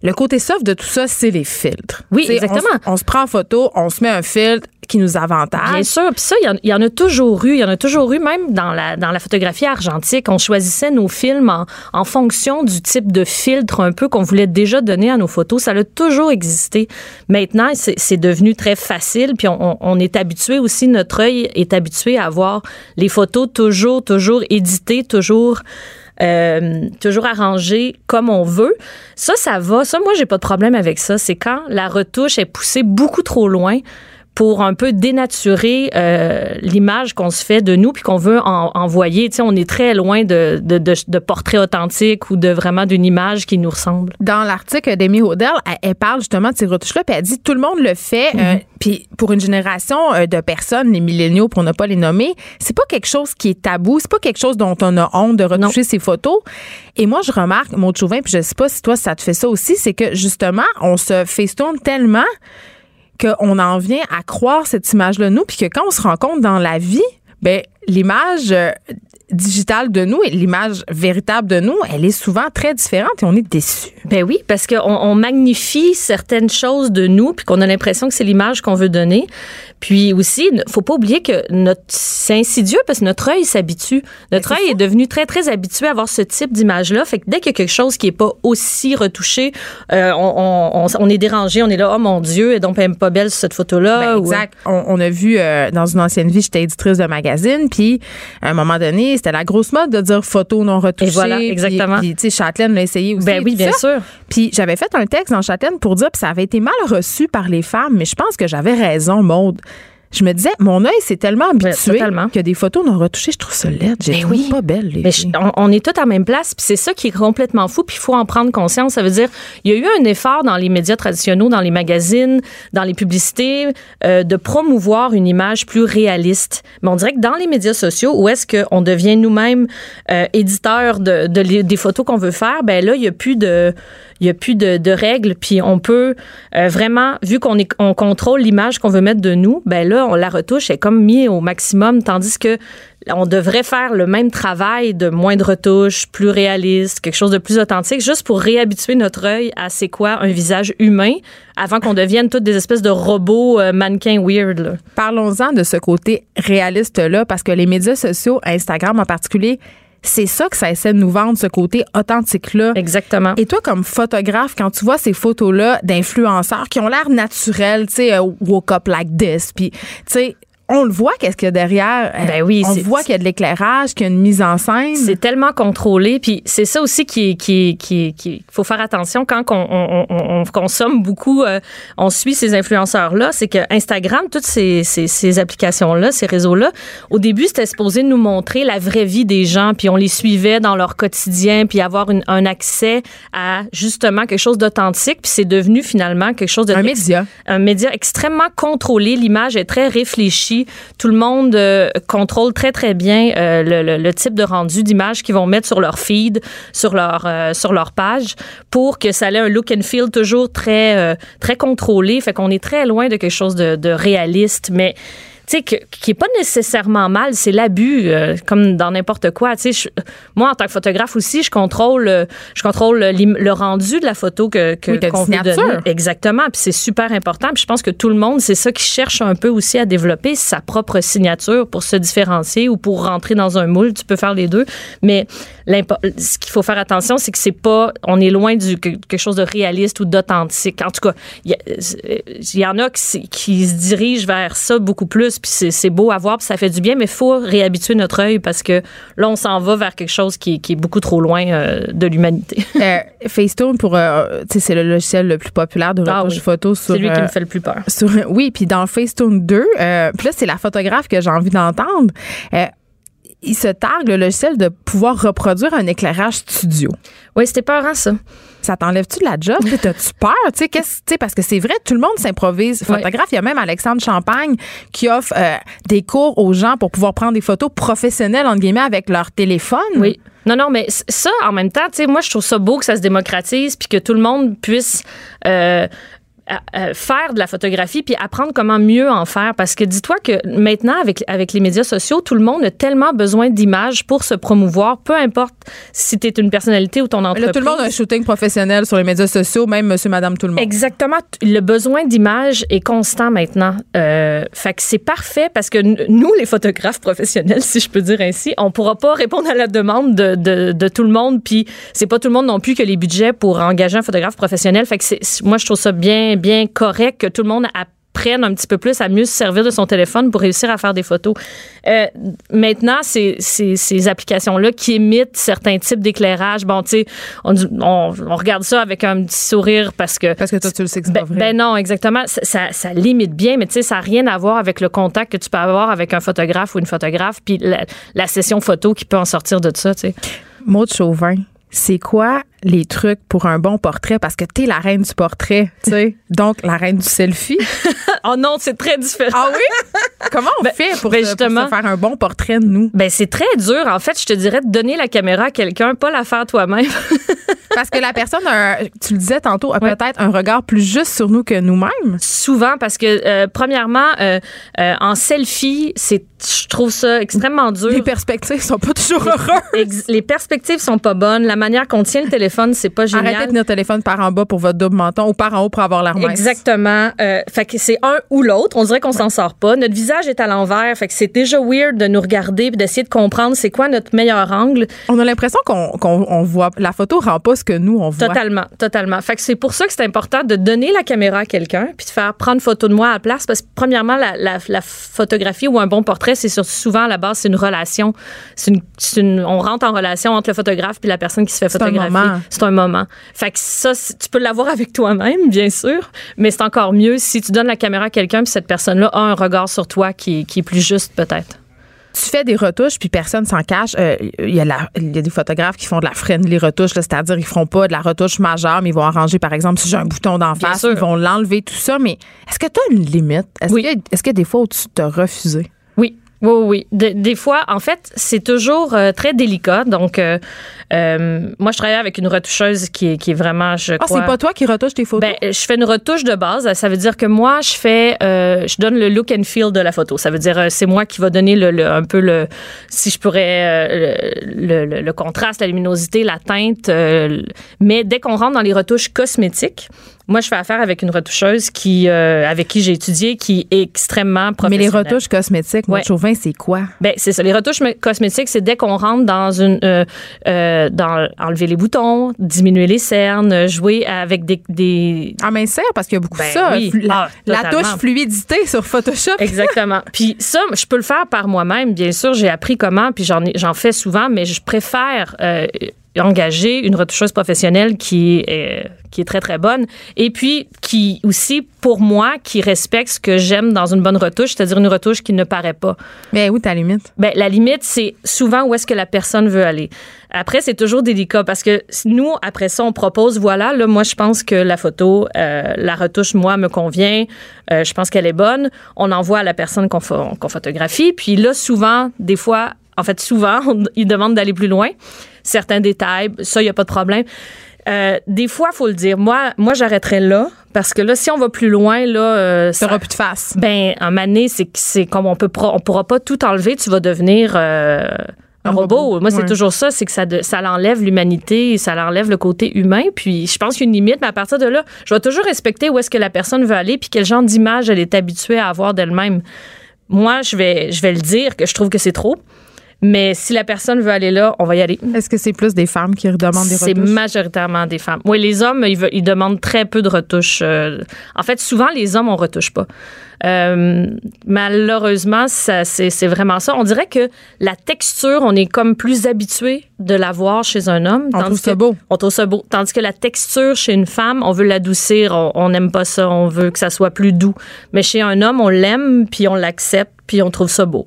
le côté soft de tout ça, c'est les filtres. Oui, T'sais, exactement. On, se prend en photo, on se met un filtre qui nous avantage. Bien sûr, puis ça, il y en- il y, en a toujours eu. Il y en a toujours eu, même dans la, dans la photographie argentique. On choisissait nos films en, en fonction du type de filtre un peu qu'on voulait déjà donner à nos photos. Ça a toujours existé. Maintenant, c'est c'est devenu très facile, puis on, on- on est habitué aussi, notre œil est habitué à voir les photos toujours, toujours éditées, toujours... euh, toujours arrangées comme on veut. Ça, ça va. Ça, moi, j'ai pas de problème avec ça. C'est quand la retouche est poussée beaucoup trop loin pour un peu dénaturer euh, l'image qu'on se fait de nous puis qu'on veut en- envoyer. Tu sais, on est très loin de, de, de, de portraits authentiques ou de vraiment d'une image qui nous ressemble. dans l'article d'Amy Hodel, elle, elle parle justement de ces retouches-là, puis elle dit tout le monde le fait. euh, puis pour une génération euh, de personnes, les milléniaux, pour ne pas les nommer, c'est pas quelque chose qui est tabou, c'est pas quelque chose dont on a honte de retoucher ses photos. Et moi, je remarque, mon Chauvin, puis je sais pas si toi ça te fait ça aussi, c'est que justement, on se festourne tellement qu'on en vient à croire cette image-là nous, puis que quand on se rencontre dans la vie, ben l'image euh, digitale de nous et l'image véritable de nous, elle est souvent très différente et on est déçu. Ben oui, parce qu'on on magnifie certaines choses de nous puis qu'on a l'impression que c'est l'image qu'on veut donner. Puis aussi, faut pas oublier que notre c'est insidieux parce que notre œil s'habitue. Notre œil est devenu très très habitué à avoir ce type d'image-là. Fait que dès qu'il y a quelque chose qui est pas aussi retouché, euh, on, on, est dérangé, on est là, oh mon Dieu, et donc elle est pas belle cette photo-là. Ben, ou- exact. On, on a vu euh, dans une ancienne vie, j'étais éditrice de magazine, puis à un moment donné, c'était la grosse mode de dire photo non retouchée. Et voilà, exactement. Puis, tu sais, Châtelaine l'a essayé aussi. Ben oui, bien ça. sûr. Puis j'avais fait un texte dans Châtelaine pour dire, puis ça avait été mal reçu par les femmes, mais je pense que j'avais raison, Maude. Je me disais, mon œil s'est tellement habitué que des photos non retouchées, je trouve ça laide. J'ai Ben oui. pas belle, les Mais je- filles. on, on est tous à la même place, puis c'est ça qui est complètement fou, puis il faut en prendre conscience. Ça veut dire, il y a eu un effort dans les médias traditionnels, dans les magazines, dans les publicités, euh, de promouvoir une image plus réaliste. Mais on dirait que dans les médias sociaux, où est-ce qu'on devient nous-mêmes euh, éditeurs de, de les- des photos qu'on veut faire, ben là, il y a plus de, il y a plus de, de règles, puis on peut euh, vraiment, vu qu'on on contrôle l'image qu'on veut mettre de nous, ben là, on la retouche est comme mis au maximum, tandis que on devrait faire le même travail de moins de retouches, plus réaliste, quelque chose de plus authentique, juste pour réhabituer notre œil à c'est quoi un visage humain, avant qu'on devienne toutes des espèces de robots euh, mannequins weird. Parlons-en de ce côté réaliste-là, parce que les médias sociaux, Instagram en particulier, c'est ça que ça essaie de nous vendre, ce côté authentique-là. Exactement. Et toi, comme photographe, quand tu vois ces photos-là d'influenceurs qui ont l'air naturels, tu sais, euh, woke up like this, puis, tu sais, on le voit qu'est-ce qu'il y a derrière. Ben oui, on voit qu'il y a de l'éclairage, qu'il y a une mise en scène. C'est tellement contrôlé, puis c'est ça aussi qui qui qui qui faut faire attention quand on, on, on- on consomme beaucoup, euh, on suit ces influenceurs là, c'est que Instagram, toutes ces, ces, ces applications là, ces réseaux là, au début c'était supposé nous montrer la vraie vie des gens, puis on les suivait dans leur quotidien, puis avoir une- un accès à justement quelque chose d'authentique, puis c'est devenu finalement quelque chose de un média. un média extrêmement contrôlé. L'image est très réfléchie. Tout le monde euh, contrôle très, très bien euh, le, type de rendu d'image qu'ils vont mettre sur leur feed, sur leur, euh, sur leur page, pour que ça ait un look and feel toujours très, très contrôlé. Fait qu'on est très loin de quelque chose de, de réaliste, mais qui est pas nécessairement mal, c'est l'abus, euh, comme dans n'importe quoi. Tu sais, moi, en tant que photographe aussi, je contrôle, euh, je contrôle le rendu de la photo que, que Oui, qu'on veut donner. Exactement. Puis c'est super important. Puis je pense que tout le monde, c'est ça qui cherche un peu aussi à développer sa propre signature pour se différencier ou pour rentrer dans un moule. Tu peux faire les deux. Mais ce qu'il faut faire attention, c'est que c'est pas, on est loin du que- quelque chose de réaliste ou d'authentique. En tout cas, il y, euh, y en a qui se dirigent vers ça beaucoup plus. Puis c'est beau à voir, puis ça fait du bien. Mais il faut réhabituer notre œil parce que là, on s'en va vers quelque chose qui, qui est beaucoup trop loin euh, de l'humanité. (laughs) Euh, Facetune, pour, euh, c'est le logiciel le plus populaire de Ah retouche oui. photo sur. C'est lui qui euh, me fait le plus peur. sur- oui, puis dans Facetune 2, euh, puis là, c'est la photographe que j'ai envie d'entendre. Euh, il se targue le logiciel de pouvoir reproduire un éclairage studio. Oui, c'était peurant, ça. Ça t'enlève-tu de la job? T'as-tu peur? Tu sais, qu'est-ce- tu sais, parce que c'est vrai, tout le monde s'improvise photographe. Il y a même Alexandre Champagne qui offre euh, des cours aux gens pour pouvoir prendre des photos professionnelles, entre guillemets, avec leur téléphone. Oui. Non, non, mais ça, en même temps, tu sais, moi, je trouve ça beau que ça se démocratise puis que tout le monde puisse euh, à- faire de la photographie puis apprendre comment mieux en faire. Parce que dis-toi que maintenant, avec, avec les médias sociaux, tout le monde a tellement besoin d'images pour se promouvoir, peu importe si tu es une personnalité ou ton entreprise. Là, tout le monde a un shooting professionnel sur les médias sociaux, même monsieur, madame, tout le monde. Exactement. Le besoin d'image est constant maintenant. Euh, fait que c'est parfait parce que nous, les photographes professionnels, si je peux dire ainsi, on pourra pas répondre à la demande de, de, de tout le monde. Puis c'est pas tout le monde non plus que les budgets pour engager un photographe professionnel. Fait que c'est, moi, je trouve ça bien, bien correct que tout le monde apprenne un petit peu plus à mieux se servir de son téléphone pour réussir à faire des photos. Euh, maintenant, c'est c'est- ces applications-là qui émettent certains types d'éclairage. Bon, tu sais, on, on, on regarde ça avec un petit sourire parce que Parce que toi, tu le sais que c'est ben, pas vrai. ben non, exactement. Ça, ça, ça limite bien, mais tu sais, ça n'a rien à voir avec le contact que tu peux avoir avec un photographe ou une photographe, puis la, la session photo qui peut en sortir de ça, tu sais. Maud Chauvin, c'est quoi les trucs pour un bon portrait? Parce que t'es la reine du portrait, tu sais. (laughs) Donc, la reine du selfie. (laughs) oh non, c'est très différent. Ah oui? Comment on Ben, fait pour, ben se- pour justement. se faire un bon portrait de nous? Ben, c'est très dur. En fait, je te dirais de donner la caméra à quelqu'un, pas la faire toi-même. (laughs) Parce que la personne, a tu le disais tantôt, a peut-être un regard plus juste sur nous que nous-mêmes. Souvent, parce que, euh, premièrement, euh, euh, en selfie, c'est, je trouve ça extrêmement dur. Les perspectives sont pas toujours heureuses. Les perspectives sont pas bonnes. La manière qu'on tient le téléphone, c'est pas génial. Arrêtez de tenir le téléphone par en bas pour votre double menton ou par en haut pour avoir l'air mince. Exactement. Euh, fait que c'est un ou l'autre. On dirait qu'on s'en sort pas. Notre visage est à l'envers. Fait que c'est déjà weird de nous regarder puis d'essayer de comprendre c'est quoi notre meilleur angle. On a l'impression qu'on qu'on- on voit. La photo rend pas ce que nous, on voit. Totalement, totalement. Fait que c'est pour ça que c'est important de donner la caméra à quelqu'un puis de faire prendre photo de moi à la place parce que premièrement la, la, la photographie ou un bon portrait c'est souvent à la base c'est une relation. C'est une, c'est une- on rentre en relation entre le photographe puis la personne qui se fait photographier. C'est un moment. Fait que ça tu peux l'avoir avec toi-même bien sûr, mais c'est encore mieux si tu donnes la caméra à quelqu'un puis cette personne-là a un regard sur toi qui, qui est plus juste peut-être. Tu fais des retouches puis personne s'en cache. Euh, Il y, a la- il y a des photographes qui font de la friendly retouche, c'est-à-dire ils feront pas de la retouche majeure, mais ils vont arranger, par exemple, si j'ai un bouton d'en face, sûr. ils vont l'enlever, tout ça. Mais est-ce que tu as une limite? Est-ce Oui. que, que des fois où tu te refusé? Oui. Oui, oui, oui. De- des fois, en fait, c'est toujours euh, très délicat. Donc, euh, euh, moi, je travaille avec une retoucheuse qui est, qui est vraiment, je Ah, crois... c'est pas toi qui retouches tes photos? Ben, je fais une retouche de base. Ça veut dire que moi, je fais, euh, je donne le look and feel de la photo. Ça veut dire, euh, c'est moi qui va donner le, le- un peu le, si je pourrais, euh, le, le- le contraste, la luminosité, la teinte. euh, mais dès qu'on rentre dans les retouches cosmétiques, moi, je fais affaire avec une retoucheuse qui, euh, avec qui j'ai étudié, qui est extrêmement mais professionnelle. les retouches cosmétiques, Maud Ouais. Chauvin, c'est quoi? Ben, c'est ça. Les retouches cosmétiques, c'est dès qu'on rentre dans une, euh, euh, dans enlever les boutons, diminuer les cernes, jouer avec des, des Ah, minceur, parce qu'il y a beaucoup Ben de ça. oui. Flu- La, Ah, la touche fluidité sur Photoshop. Exactement. (laughs) Puis ça, je peux le faire par moi-même. Bien sûr, j'ai appris comment, puis j'en fais souvent, mais je préfère euh, engager une retoucheuse professionnelle qui est, qui est très, très bonne et puis qui aussi, pour moi, qui respecte ce que j'aime dans une bonne retouche, c'est-à-dire une retouche qui ne paraît pas. Mais où ta limite? Ben, la limite, c'est souvent où est-ce que la personne veut aller. Après, c'est toujours délicat parce que nous, après ça, on propose, voilà, là, moi, je pense que la photo, euh, la retouche, moi, me convient. Euh, je pense qu'elle est bonne. On envoie à la personne qu'on photographie. Puis là, souvent, des fois, en fait, souvent, (laughs) on- ils demandent d'aller plus loin. Certains détails, ça, il n'y a pas de problème. Euh, des fois, il faut le dire. Moi, moi j'arrêterais là parce que là, si on va plus loin, là, euh, ça- T'auras plus de face. ben, un moment donné, c'est c'est comme on peut on pourra pas tout enlever, tu vas devenir euh, un, Un robot. robot, Moi, c'est toujours ça, c'est que ça, de- ça l'enlève l'humanité, ça l'enlève le côté humain. Puis je pense qu'il y a une limite, mais à partir de là, je vais toujours respecter où est-ce que la personne veut aller, puis quel genre d'image elle est habituée à avoir d'elle-même. Moi, je vais, je vais le dire que je trouve que c'est trop. Mais si la personne veut aller là, on va y aller. Est-ce que c'est plus des femmes qui redemandent des C'est retouches? majoritairement des femmes. Oui, les hommes, ils, veulent- ils demandent très peu de retouches. euh. en fait, souvent, les hommes, on retouche pas. Euh, malheureusement, ça, c'est, c'est vraiment ça. On dirait que la texture, on est comme plus habitué de la voir chez un homme. On trouve ça beau. On trouve ça beau. Tandis que la texture chez une femme, on veut l'adoucir, on- on n'aime pas ça, on veut que ça soit plus doux. Mais chez un homme, on l'aime, puis on l'accepte, puis on trouve ça beau.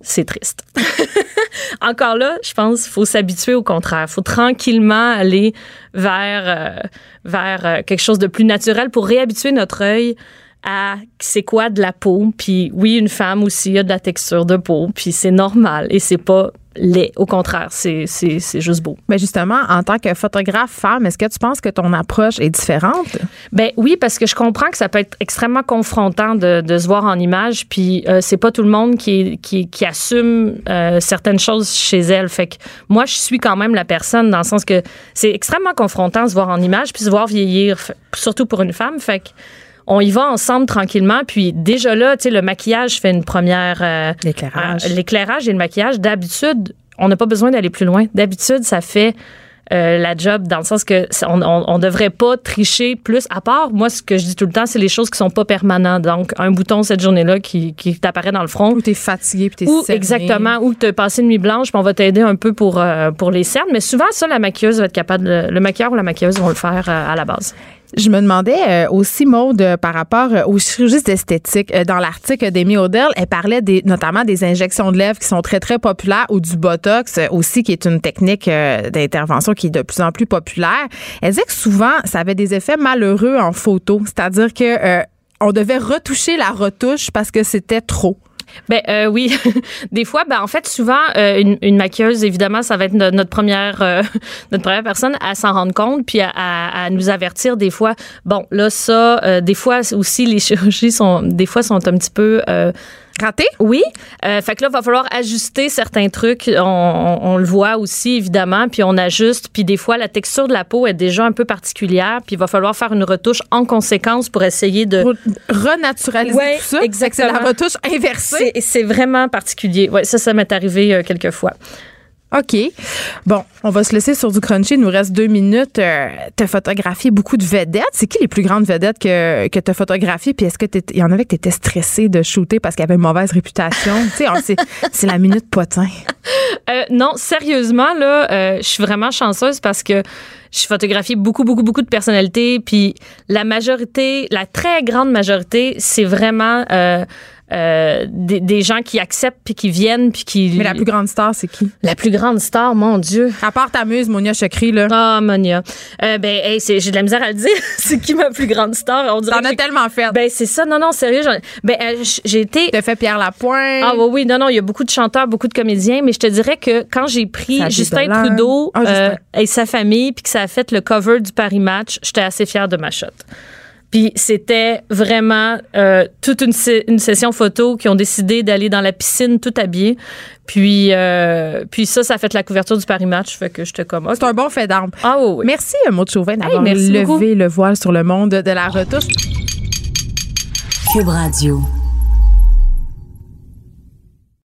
C'est triste. (laughs) Encore là, je pense qu'il faut s'habituer au contraire. Il faut tranquillement aller vers, euh, vers euh, quelque chose de plus naturel pour réhabituer notre œil à c'est quoi de la peau. Puis oui, une femme aussi a de la texture de peau, puis c'est normal et c'est pas laid. Au contraire, c'est, c'est, c'est juste beau. Mais justement, en tant que photographe femme, est-ce que tu penses que ton approche est différente? Ben oui, parce que je comprends que ça peut être extrêmement confrontant de, de se voir en image, puis euh, c'est pas tout le monde qui, qui, qui assume euh, certaines choses chez elle. Fait que moi, je suis quand même la personne dans le sens que c'est extrêmement confrontant de se voir en image puis se voir vieillir, surtout pour une femme. Fait que on y va ensemble tranquillement. Puis déjà là, tu sais, le maquillage fait une première. euh, L'éclairage. euh, L'éclairage et le maquillage, d'habitude, on n'a pas besoin d'aller plus loin. D'habitude, ça fait euh, la job dans le sens que on, on, on devrait pas tricher plus. À part, moi, ce que je dis tout le temps, c'est les choses qui sont pas permanentes. Donc, un bouton cette journée-là qui, qui t'apparaît dans le front. Ou t'es fatigué puis t'es Ou cerné? exactement, ou tu as passé une nuit blanche, puis on va t'aider un peu pour, euh, pour les cernes. Mais souvent, ça, la maquilleuse va être capable, de- le maquilleur ou la maquilleuse vont le faire euh, à la base. Je me demandais euh, aussi, Maude, euh, par rapport euh, aux chirurgies esthétiques. Dans l'article d'Amy Odell, elle parlait notamment des injections de lèvres qui sont très, très populaires ou du Botox aussi, qui est une technique d'intervention qui est de plus en plus populaire. Elle disait que souvent, ça avait des effets malheureux en photo. C'est-à-dire que on devait retoucher la retouche parce que c'était trop. Ben euh, oui, (laughs) des fois, ben en fait souvent euh, une, une maquilleuse évidemment ça va être no- notre première euh, (laughs) notre première personne à s'en rendre compte puis à, à- à nous avertir des fois. Bon là ça, euh, des fois aussi les (laughs) chirurgies sont des fois sont un petit peu euh, Raté? oui, euh, fait que là, il va falloir ajuster certains trucs. On, on- on le voit aussi, évidemment, puis on ajuste. Puis des fois, la texture de la peau est déjà un peu particulière, puis il va falloir faire une retouche en conséquence pour essayer de... Pour renaturaliser Ouais, tout ça. Que C'est exactement. la retouche inversée. C'est vraiment particulier. Ouais, ça, ça m'est arrivé euh, quelques fois. OK. Bon, on va se laisser sur du crunchy. Il nous reste deux minutes. Euh, tu photographié beaucoup de vedettes. C'est qui les plus grandes vedettes que, que tu as photographiées? Puis est-ce que il y en avait que tu étais stressée de shooter parce qu'il avait une mauvaise réputation? (laughs) c'est, la minute potin. Euh, non, sérieusement, là, euh, je suis vraiment chanceuse parce que je photographie beaucoup, beaucoup, beaucoup de personnalités. Puis la majorité, la très grande majorité, c'est vraiment euh, des, des gens qui acceptent puis qui viennent puis qui. Mais la plus grande star, c'est qui? La plus grande star, mon Dieu. À part ta muse, Monia Chokri, là. Ah, Monia. Euh, ben, hey, j'ai de la misère à le dire. (laughs) c'est qui ma plus grande star? On dirait T'en as tellement fait. Ben, c'est ça. Non, non, sérieux. Ben, euh, j'ai été. T'as fait Pierre Lapointe. Ah oui, oui, non, non, il y a beaucoup de chanteurs, beaucoup de comédiens, mais je te dirais que quand j'ai pris Justin Dolan. Trudeau Ah, Justin. euh, et sa famille, puis que ça a fait le cover du Paris Match, j'étais assez fière de ma shot. Puis c'était vraiment euh, toute une, session photo qui ont décidé d'aller dans la piscine tout habillés. Puis, euh, puis ça, ça a fait la couverture du Paris Match, fait que j'étais comme... OK. C'est un bon fait d'arme. Ah oui, oui. Merci, euh, Maud Chauvin, d'avoir Hey, levé beaucoup. le voile sur le monde de la retouche. Cube Radio.